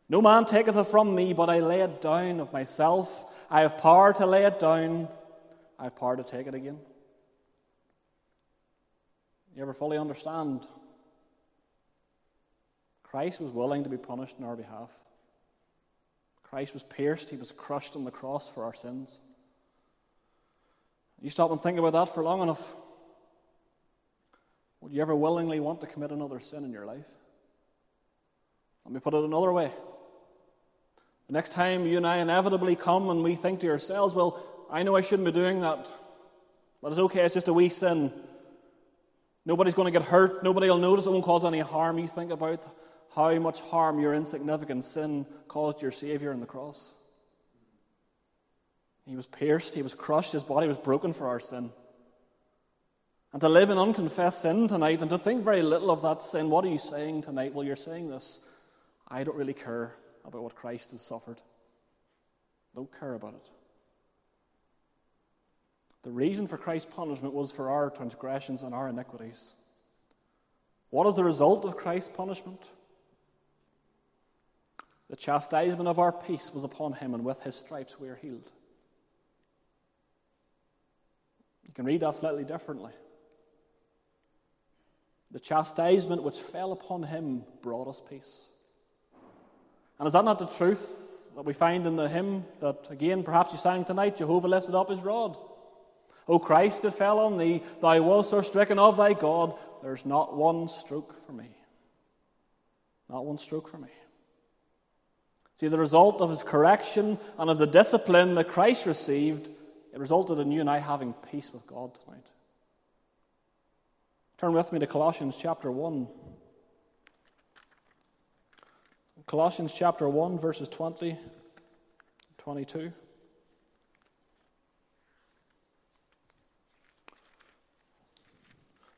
No man taketh it from me, but I lay it down of myself. I have power to lay it down, I have power to take it again. You ever fully understand? Christ was willing to be punished on our behalf. Christ was pierced, he was crushed on the cross for our sins. You stop and think about that for long enough. Would you ever willingly want to commit another sin in your life? Let me put it another way. The next time you and I inevitably come and we think to ourselves, well, I know I shouldn't be doing that, but it's okay, it's just a wee sin. Nobody's going to get hurt, nobody will notice, it won't cause any harm. You think about how much harm your insignificant sin caused your Savior on the cross. He was pierced, he was crushed, his body was broken for our sin. And to live in unconfessed sin tonight and to think very little of that sin, what are you saying tonight? Well, you're saying this I don't really care about what Christ has suffered. Don't care about it. The reason for Christ's punishment was for our transgressions and our iniquities. What is the result of Christ's punishment? The chastisement of our peace was upon him, and with his stripes we are healed. You can read that slightly differently. The chastisement which fell upon him brought us peace. And is that not the truth that we find in the hymn that, again, perhaps you sang tonight? Jehovah lifted up his rod. O Christ, it fell on thee, thou wast so stricken of thy God, there's not one stroke for me. Not one stroke for me. See, the result of his correction and of the discipline that Christ received, it resulted in you and I having peace with God tonight. Turn with me to Colossians chapter 1. Colossians chapter 1, verses 20 22.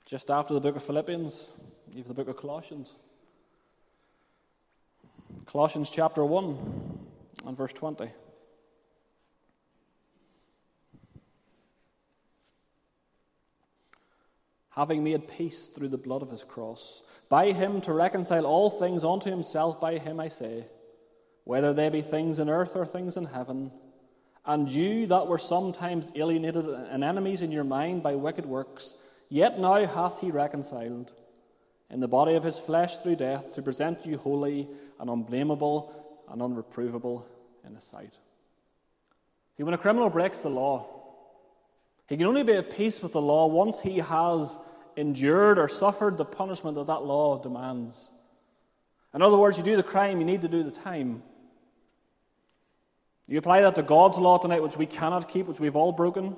Just after the book of Philippians, you have the book of Colossians. Colossians chapter 1 and verse 20. Having made peace through the blood of his cross by him to reconcile all things unto himself, by him I say, whether they be things in earth or things in heaven. And you that were sometimes alienated and enemies in your mind by wicked works, yet now hath he reconciled in the body of his flesh through death to present you holy and unblameable and unreprovable in his sight. See, when a criminal breaks the law, he can only be at peace with the law once he has endured or suffered the punishment that that law demands. In other words, you do the crime, you need to do the time. You apply that to God's law tonight, which we cannot keep, which we've all broken.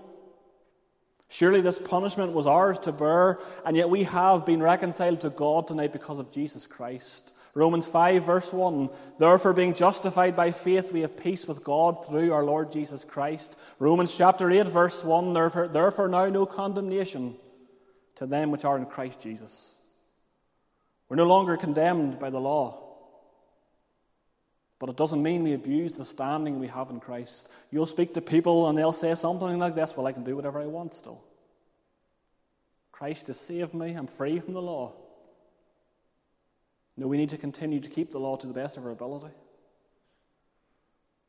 Surely this punishment was ours to bear, and yet we have been reconciled to God tonight because of Jesus Christ. Romans 5, verse 1 Therefore, being justified by faith, we have peace with God through our Lord Jesus Christ. Romans chapter 8, verse 1 Therefore, therefore now no condemnation to them which are in Christ Jesus. We're no longer condemned by the law. But it doesn't mean we abuse the standing we have in Christ. You'll speak to people and they'll say something like this Well, I can do whatever I want still. Christ has saved me, I'm free from the law. No, we need to continue to keep the law to the best of our ability.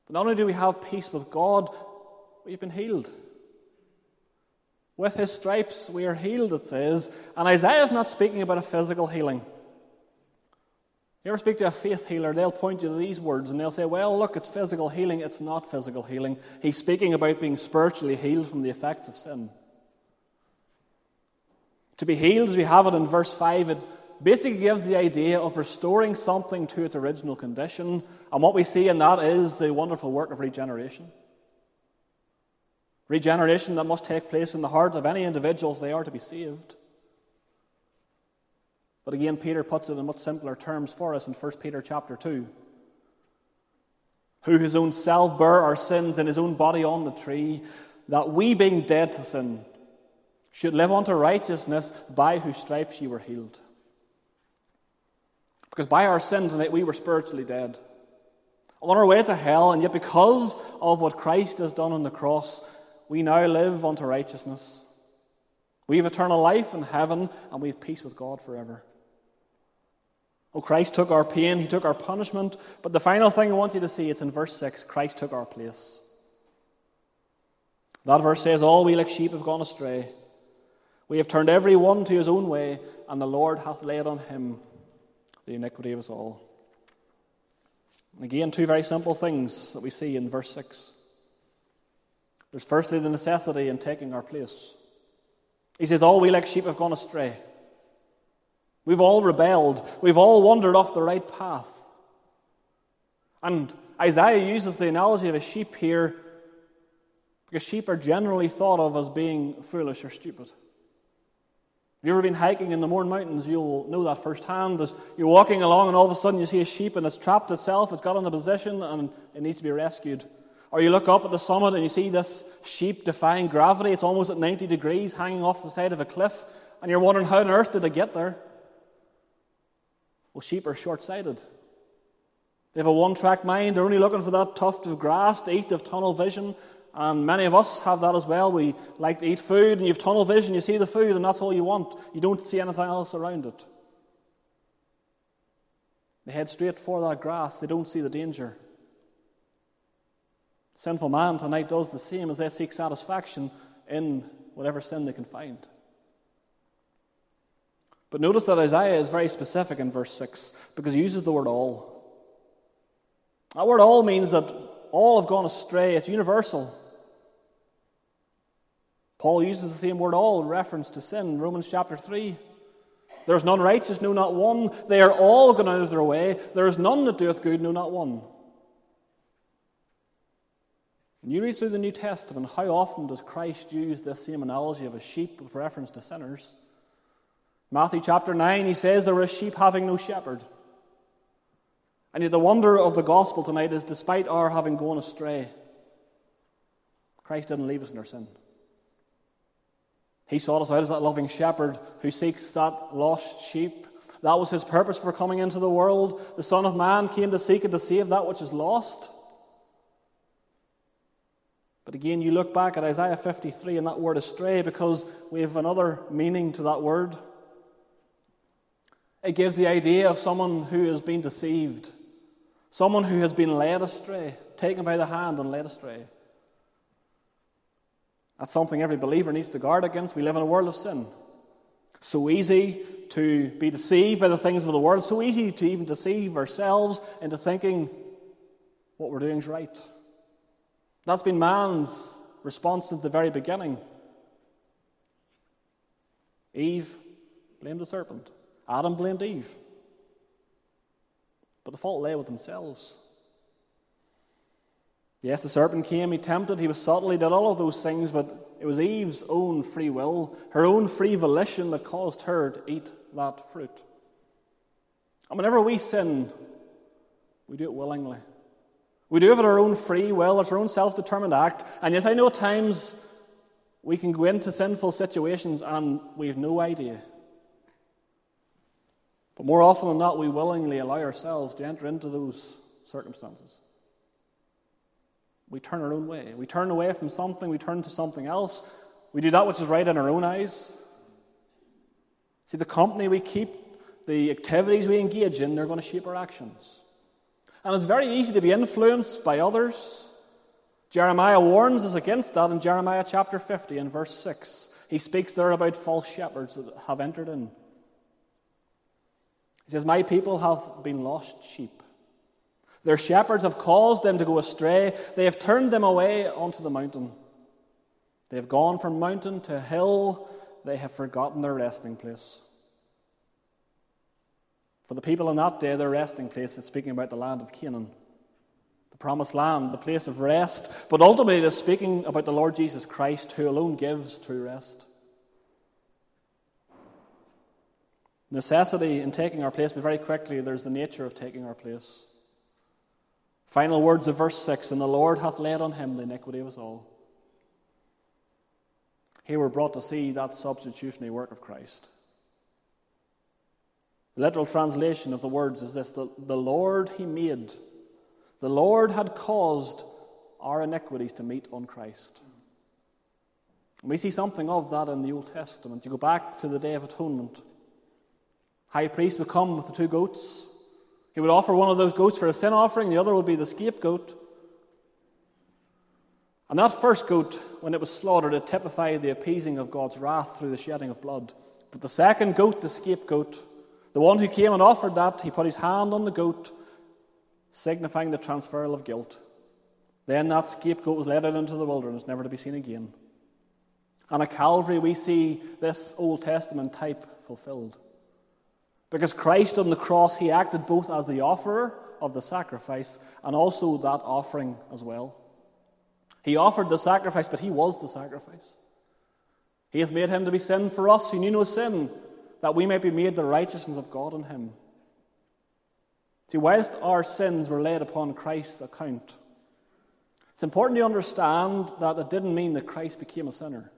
But not only do we have peace with God, we've been healed. With his stripes we are healed, it says. And Isaiah is not speaking about a physical healing. You ever speak to a faith healer, they'll point you to these words and they'll say, Well, look, it's physical healing. It's not physical healing. He's speaking about being spiritually healed from the effects of sin. To be healed, as we have it in verse 5, it basically gives the idea of restoring something to its original condition. And what we see in that is the wonderful work of regeneration. Regeneration that must take place in the heart of any individual if they are to be saved. But again, Peter puts it in much simpler terms for us in 1 Peter chapter 2. Who his own self bare our sins in his own body on the tree, that we being dead to sin should live unto righteousness, by whose stripes ye were healed. Because by our sin tonight we were spiritually dead. On our way to hell, and yet because of what Christ has done on the cross, we now live unto righteousness. We have eternal life in heaven, and we have peace with God forever. Oh, Christ took our pain, He took our punishment. But the final thing I want you to see, it's in verse 6 Christ took our place. That verse says, All we like sheep have gone astray. We have turned every one to his own way, and the Lord hath laid on him the iniquity of us all. And again, two very simple things that we see in verse 6. There's firstly the necessity in taking our place. He says, All we like sheep have gone astray. We've all rebelled. We've all wandered off the right path. And Isaiah uses the analogy of a sheep here because sheep are generally thought of as being foolish or stupid. Have you've ever been hiking in the Mourne Mountains? You'll know that firsthand. As you're walking along and all of a sudden you see a sheep and it's trapped itself, it's got into position and it needs to be rescued. Or you look up at the summit and you see this sheep defying gravity. It's almost at 90 degrees hanging off the side of a cliff. And you're wondering, how on earth did it get there? Well, sheep are short sighted. They have a one track mind. They're only looking for that tuft of grass to eat. They have tunnel vision. And many of us have that as well. We like to eat food, and you have tunnel vision, you see the food, and that's all you want. You don't see anything else around it. They head straight for that grass, they don't see the danger. Sinful man tonight does the same as they seek satisfaction in whatever sin they can find. But notice that Isaiah is very specific in verse 6 because he uses the word all. That word all means that all have gone astray, it's universal. Paul uses the same word all in reference to sin, Romans chapter 3. There is none righteous, no, not one. They are all gone out of their way. There is none that doeth good, no, not one. When you read through the New Testament, how often does Christ use this same analogy of a sheep with reference to sinners? Matthew chapter 9, he says there is sheep having no shepherd. And yet, the wonder of the gospel tonight is despite our having gone astray, Christ didn't leave us in our sin. He sought us out as that loving shepherd who seeks that lost sheep. That was his purpose for coming into the world. The Son of Man came to seek and to save that which is lost. But again, you look back at Isaiah 53 and that word astray because we have another meaning to that word. It gives the idea of someone who has been deceived, someone who has been led astray, taken by the hand and led astray. That's something every believer needs to guard against. We live in a world of sin. So easy to be deceived by the things of the world, so easy to even deceive ourselves into thinking what we're doing is right. That's been man's response since the very beginning. Eve blamed the serpent, Adam blamed Eve. But the fault lay with themselves. Yes, the serpent came, he tempted, he was subtle, he did all of those things, but it was Eve's own free will, her own free volition that caused her to eat that fruit. And whenever we sin, we do it willingly. We do it of our own free will, it's our own self determined act. And yes, I know at times we can go into sinful situations and we have no idea. But more often than not, we willingly allow ourselves to enter into those circumstances. We turn our own way. We turn away from something, we turn to something else. We do that which is right in our own eyes. See, the company we keep, the activities we engage in, they're going to shape our actions. And it's very easy to be influenced by others. Jeremiah warns us against that in Jeremiah chapter 50 and verse 6. He speaks there about false shepherds that have entered in. He says, My people have been lost sheep. Their shepherds have caused them to go astray. They have turned them away onto the mountain. They have gone from mountain to hill. They have forgotten their resting place. For the people in that day, their resting place is speaking about the land of Canaan, the promised land, the place of rest. But ultimately, it is speaking about the Lord Jesus Christ, who alone gives true rest. Necessity in taking our place, but very quickly, there's the nature of taking our place. Final words of verse 6 And the Lord hath laid on him the iniquity of us all. Here we're brought to see that substitutionary work of Christ. The literal translation of the words is this the, the Lord He made. The Lord had caused our iniquities to meet on Christ. We see something of that in the Old Testament. You go back to the Day of Atonement. High priest would come with the two goats. He would offer one of those goats for a sin offering, the other would be the scapegoat. And that first goat, when it was slaughtered, it typified the appeasing of God's wrath through the shedding of blood. But the second goat, the scapegoat, the one who came and offered that, he put his hand on the goat, signifying the transferal of guilt. Then that scapegoat was led out into the wilderness, never to be seen again. And at Calvary, we see this Old Testament type fulfilled. Because Christ on the cross, he acted both as the offerer of the sacrifice and also that offering as well. He offered the sacrifice, but he was the sacrifice. He hath made him to be sin for us who knew no sin, that we might be made the righteousness of God in him. See, whilst our sins were laid upon Christ's account, it's important to understand that it didn't mean that Christ became a sinner.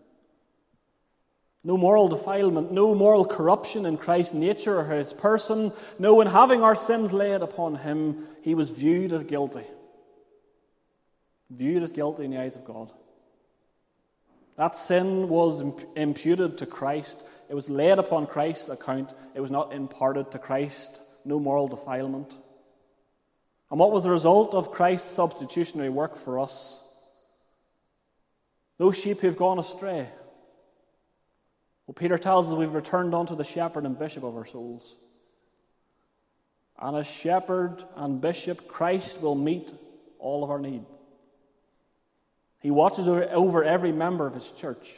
No moral defilement, no moral corruption in Christ's nature or his person. No, in having our sins laid upon him, he was viewed as guilty. Viewed as guilty in the eyes of God. That sin was imputed to Christ. It was laid upon Christ's account. It was not imparted to Christ. No moral defilement. And what was the result of Christ's substitutionary work for us? Those sheep who have gone astray. Well, Peter tells us we've returned unto the shepherd and bishop of our souls. And as shepherd and bishop, Christ will meet all of our needs. He watches over every member of his church.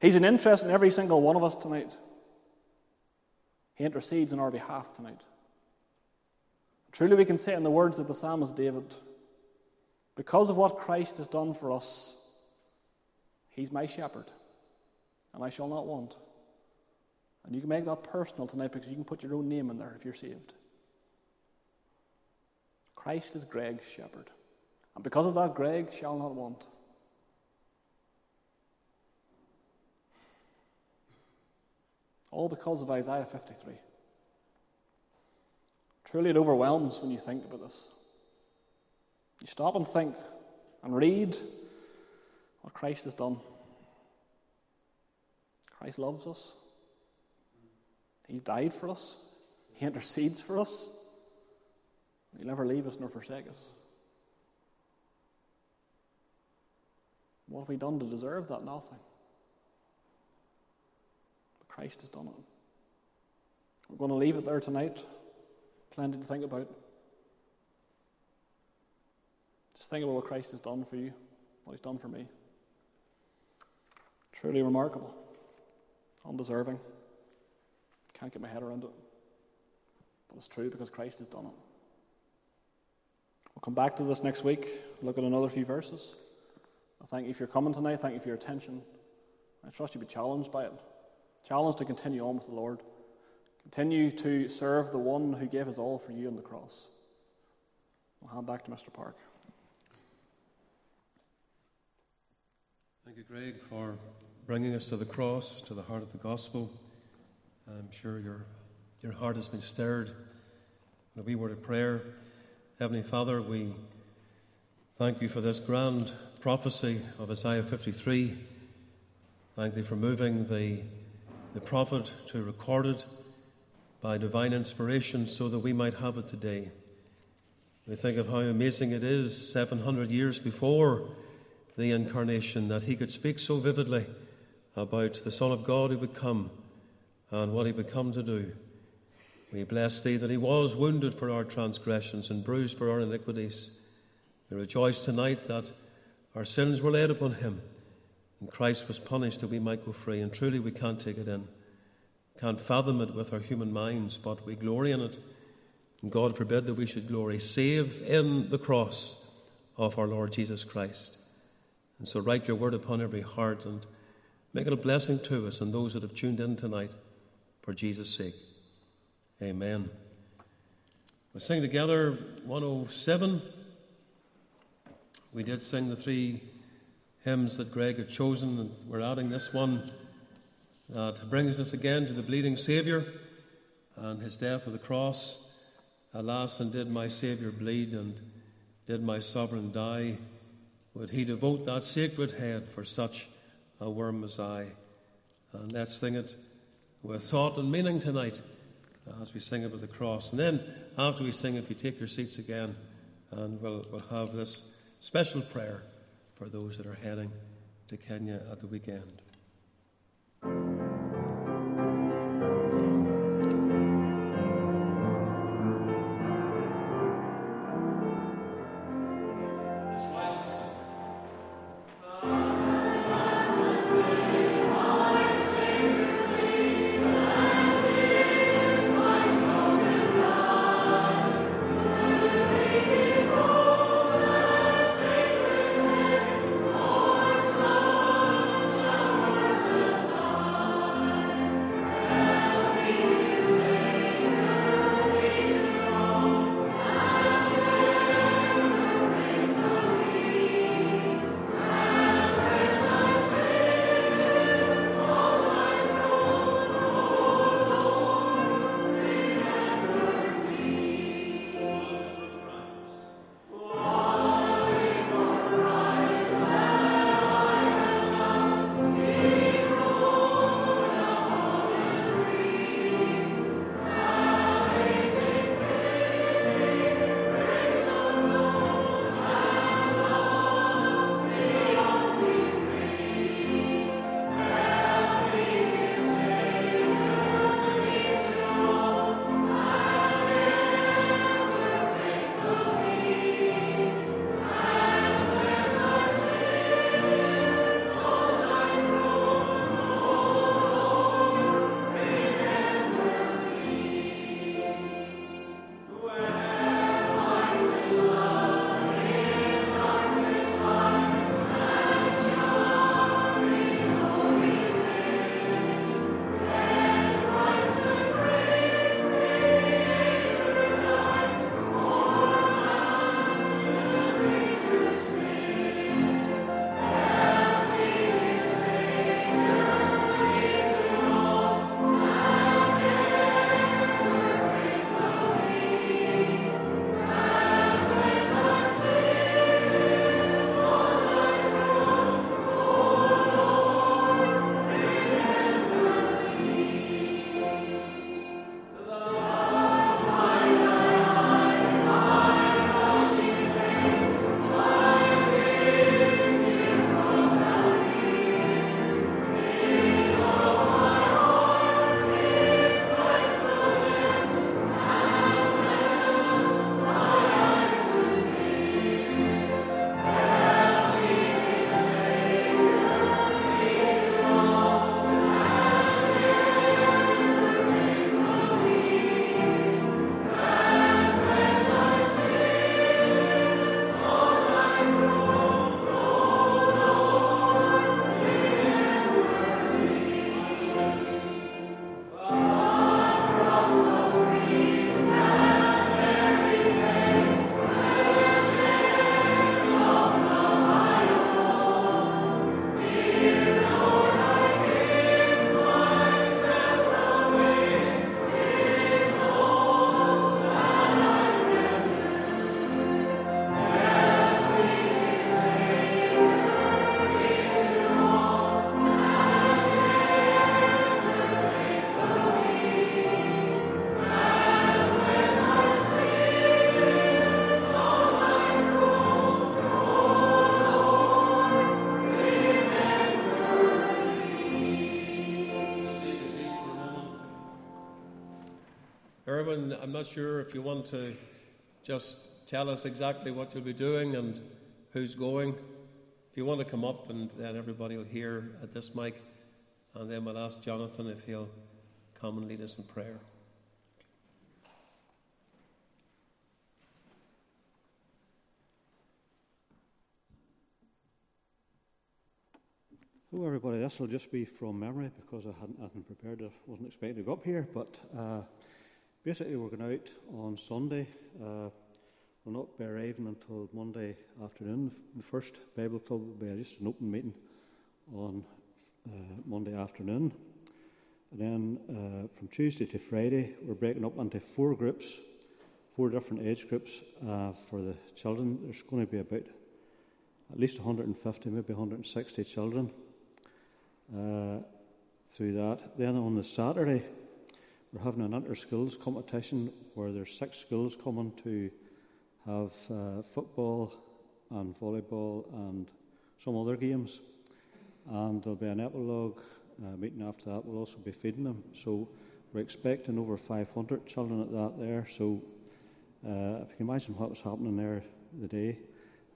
He's an interest in every single one of us tonight. He intercedes on our behalf tonight. Truly, we can say in the words of the psalmist David, because of what Christ has done for us, He's my shepherd, and I shall not want. And you can make that personal tonight because you can put your own name in there if you're saved. Christ is Greg's shepherd. And because of that, Greg shall not want. All because of Isaiah 53. Truly, it overwhelms when you think about this. You stop and think and read what Christ has done. Christ loves us. He died for us. He intercedes for us. He'll never leave us nor forsake us. What have we done to deserve that? Nothing. But Christ has done it. We're going to leave it there tonight. Plenty to think about. Just think about what Christ has done for you, what He's done for me. Truly remarkable, undeserving. Can't get my head around it. But it's true because Christ has done it. We'll come back to this next week, look at another few verses. I thank you for your coming tonight. Thank you for your attention. I trust you'll be challenged by it. Challenged to continue on with the Lord. Continue to serve the one who gave his all for you on the cross. I'll hand back to Mr. Park. Thank you, Greg, for bringing us to the cross, to the heart of the gospel. I'm sure your, your heart has been stirred. In a wee word of prayer. Heavenly Father, we thank you for this grand prophecy of Isaiah 53. Thank you for moving the, the prophet to record it by divine inspiration so that we might have it today. We think of how amazing it is 700 years before the incarnation that he could speak so vividly about the Son of God who would come and what he would come to do. We bless thee that he was wounded for our transgressions and bruised for our iniquities. We rejoice tonight that our sins were laid upon him and Christ was punished that we might go free. And truly, we can't take it in, can't fathom it with our human minds, but we glory in it. And God forbid that we should glory save in the cross of our Lord Jesus Christ. And so write your word upon every heart and make it a blessing to us and those that have tuned in tonight for Jesus' sake. Amen. We sing together 107. We did sing the three hymns that Greg had chosen, and we're adding this one uh, that brings us again to the bleeding Saviour and his death on the cross. Alas, and did my Saviour bleed, and did my sovereign die? Would he devote that sacred head for such a worm as I? And let's sing it with thought and meaning tonight uh, as we sing about the cross. And then after we sing, if you take your seats again, and we'll, we'll have this special prayer for those that are heading to Kenya at the weekend. I'm not sure if you want to just tell us exactly what you'll be doing and who's going. If you want to come up, and then everybody will hear at this mic, and then we'll ask Jonathan if he'll come and lead us in prayer. Hello, everybody. This will just be from memory because I hadn't nothing prepared. I wasn't expecting to go up here, but uh, basically, we're going out on Sunday. Uh, we'll not be arriving until Monday afternoon. The first Bible club will be just an open meeting on uh, Monday afternoon. And then uh, from Tuesday to Friday, we're breaking up into four groups, four different age groups uh, for the children. There's going to be about at least 150, maybe 160 children uh, through that. Then on the Saturday, we're having an inter schools competition where there's six schools coming to have uh, football and volleyball and some other games. And there'll be an epilogue uh, meeting after that. We'll also be feeding them. So we're expecting over 500 children at that there. So uh, if you can imagine what was happening there the day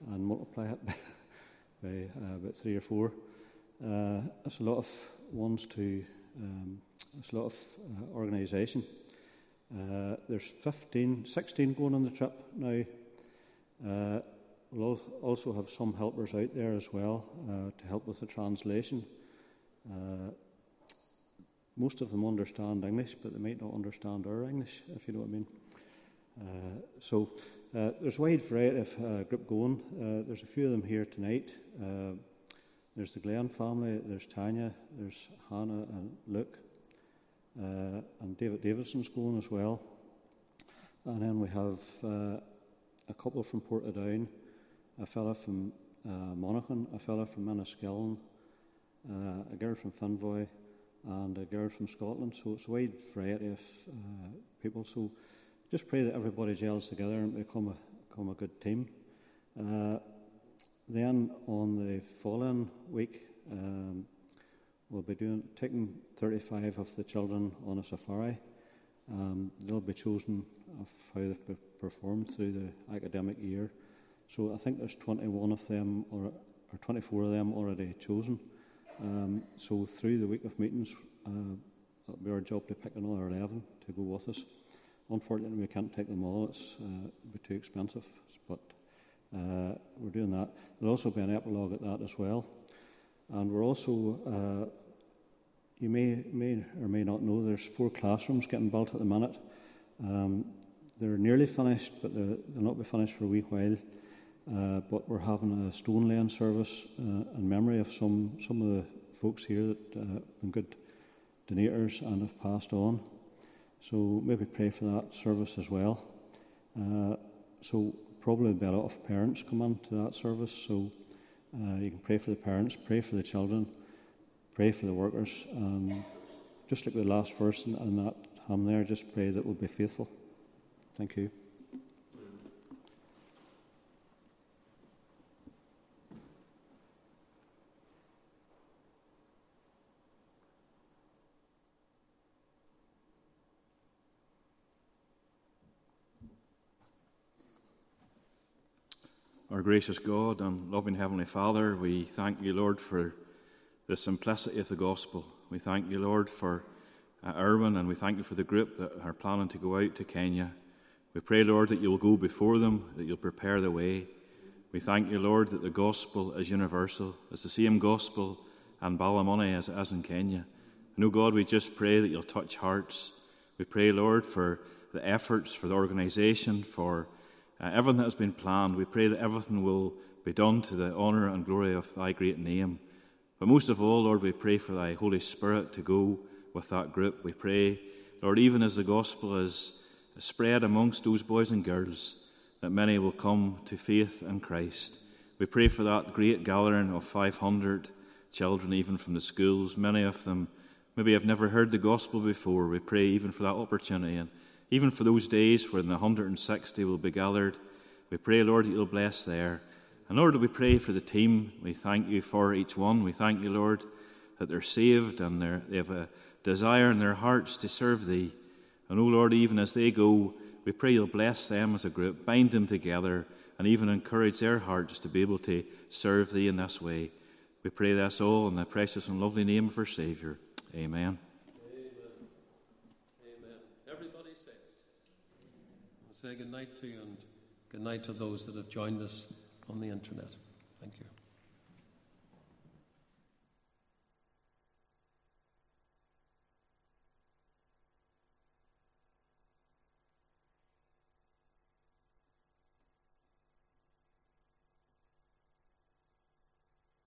and multiply it by uh, about three or four, uh, it's a lot of ones to, um, it's a lot of uh, organisation. Uh, there's 15, 16 going on the trip now. Uh, we'll also have some helpers out there as well uh, to help with the translation. Uh, most of them understand English, but they might not understand our English, if you know what I mean. Uh, so there's a wide variety of group going. there's a few of them here tonight. there's the Glenn family, there's Tanya, there's Hannah and Luke, and David Davidson's going as well. And then we have a couple from Portadown, a fella from uh, Monaghan, a fella from Enniskillen, uh, a girl from Finvoy, and a girl from Scotland. So it's a wide variety of uh, people. So just pray that everybody gels together and become a, become a good team. Uh, then on the following week, um, we'll be doing taking 35 of the children on a safari. Um, they'll be chosen of how they've performed through the academic year. So I think there's 21 of them, or, or 24 of them already chosen. Um, so through the week of meetings, uh, it'll be our job to pick another 11 to go with us. Unfortunately, we can't take them all, it's uh, be too expensive, but uh, we're doing that. There'll also be an epilogue at that as well. And we're also, uh, you may, may or may not know, there's four classrooms getting built at the minute. Um, they're nearly finished, but they'll not be finished for a wee while. Uh, but we're having a stone laying service uh, in memory of some, some of the folks here that uh, have been good donators and have passed on. So maybe pray for that service as well. Uh, so probably be a lot of parents come on to that service. So uh, you can pray for the parents, pray for the children, pray for the workers. Um, just like the last verse in, in that hymn there, just pray that we'll be faithful. Thank you. Our gracious God and loving Heavenly Father, we thank you, Lord, for the simplicity of the gospel. We thank you, Lord, for uh, Erwin, and we thank you for the group that are planning to go out to Kenya. We pray, Lord, that you'll go before them, that you'll prepare the way. We thank you, Lord, that the gospel is universal. It's the same gospel in Ballymoney as, as in Kenya. And, oh God, we just pray that you'll touch hearts. We pray, Lord, for the efforts, for the organisation, for uh, everything that has been planned. We pray that everything will be done to the honour and glory of thy great name. But most of all, Lord, we pray for thy Holy Spirit to go with that group. We pray, Lord, even as the gospel is spread amongst those boys and girls, that many will come to faith in Christ. We pray for that great gathering of 500 children, even from the schools. Many of them maybe have never heard the gospel before. We pray even for that opportunity and even for those days when the 160 will be gathered. We pray, Lord, that you'll bless there. And Lord, we pray for the team. We thank you for each one. We thank you, Lord, that they're saved and they're, they have a desire in their hearts to serve thee. And, oh Lord, even as they go we pray you'll bless them as a group, bind them together, and even encourage their hearts to be able to serve thee in this way. We pray this all in the precious and lovely name of our Saviour. Amen. Amen. Everybody say Say good night to you and good night to those that have joined us on the internet.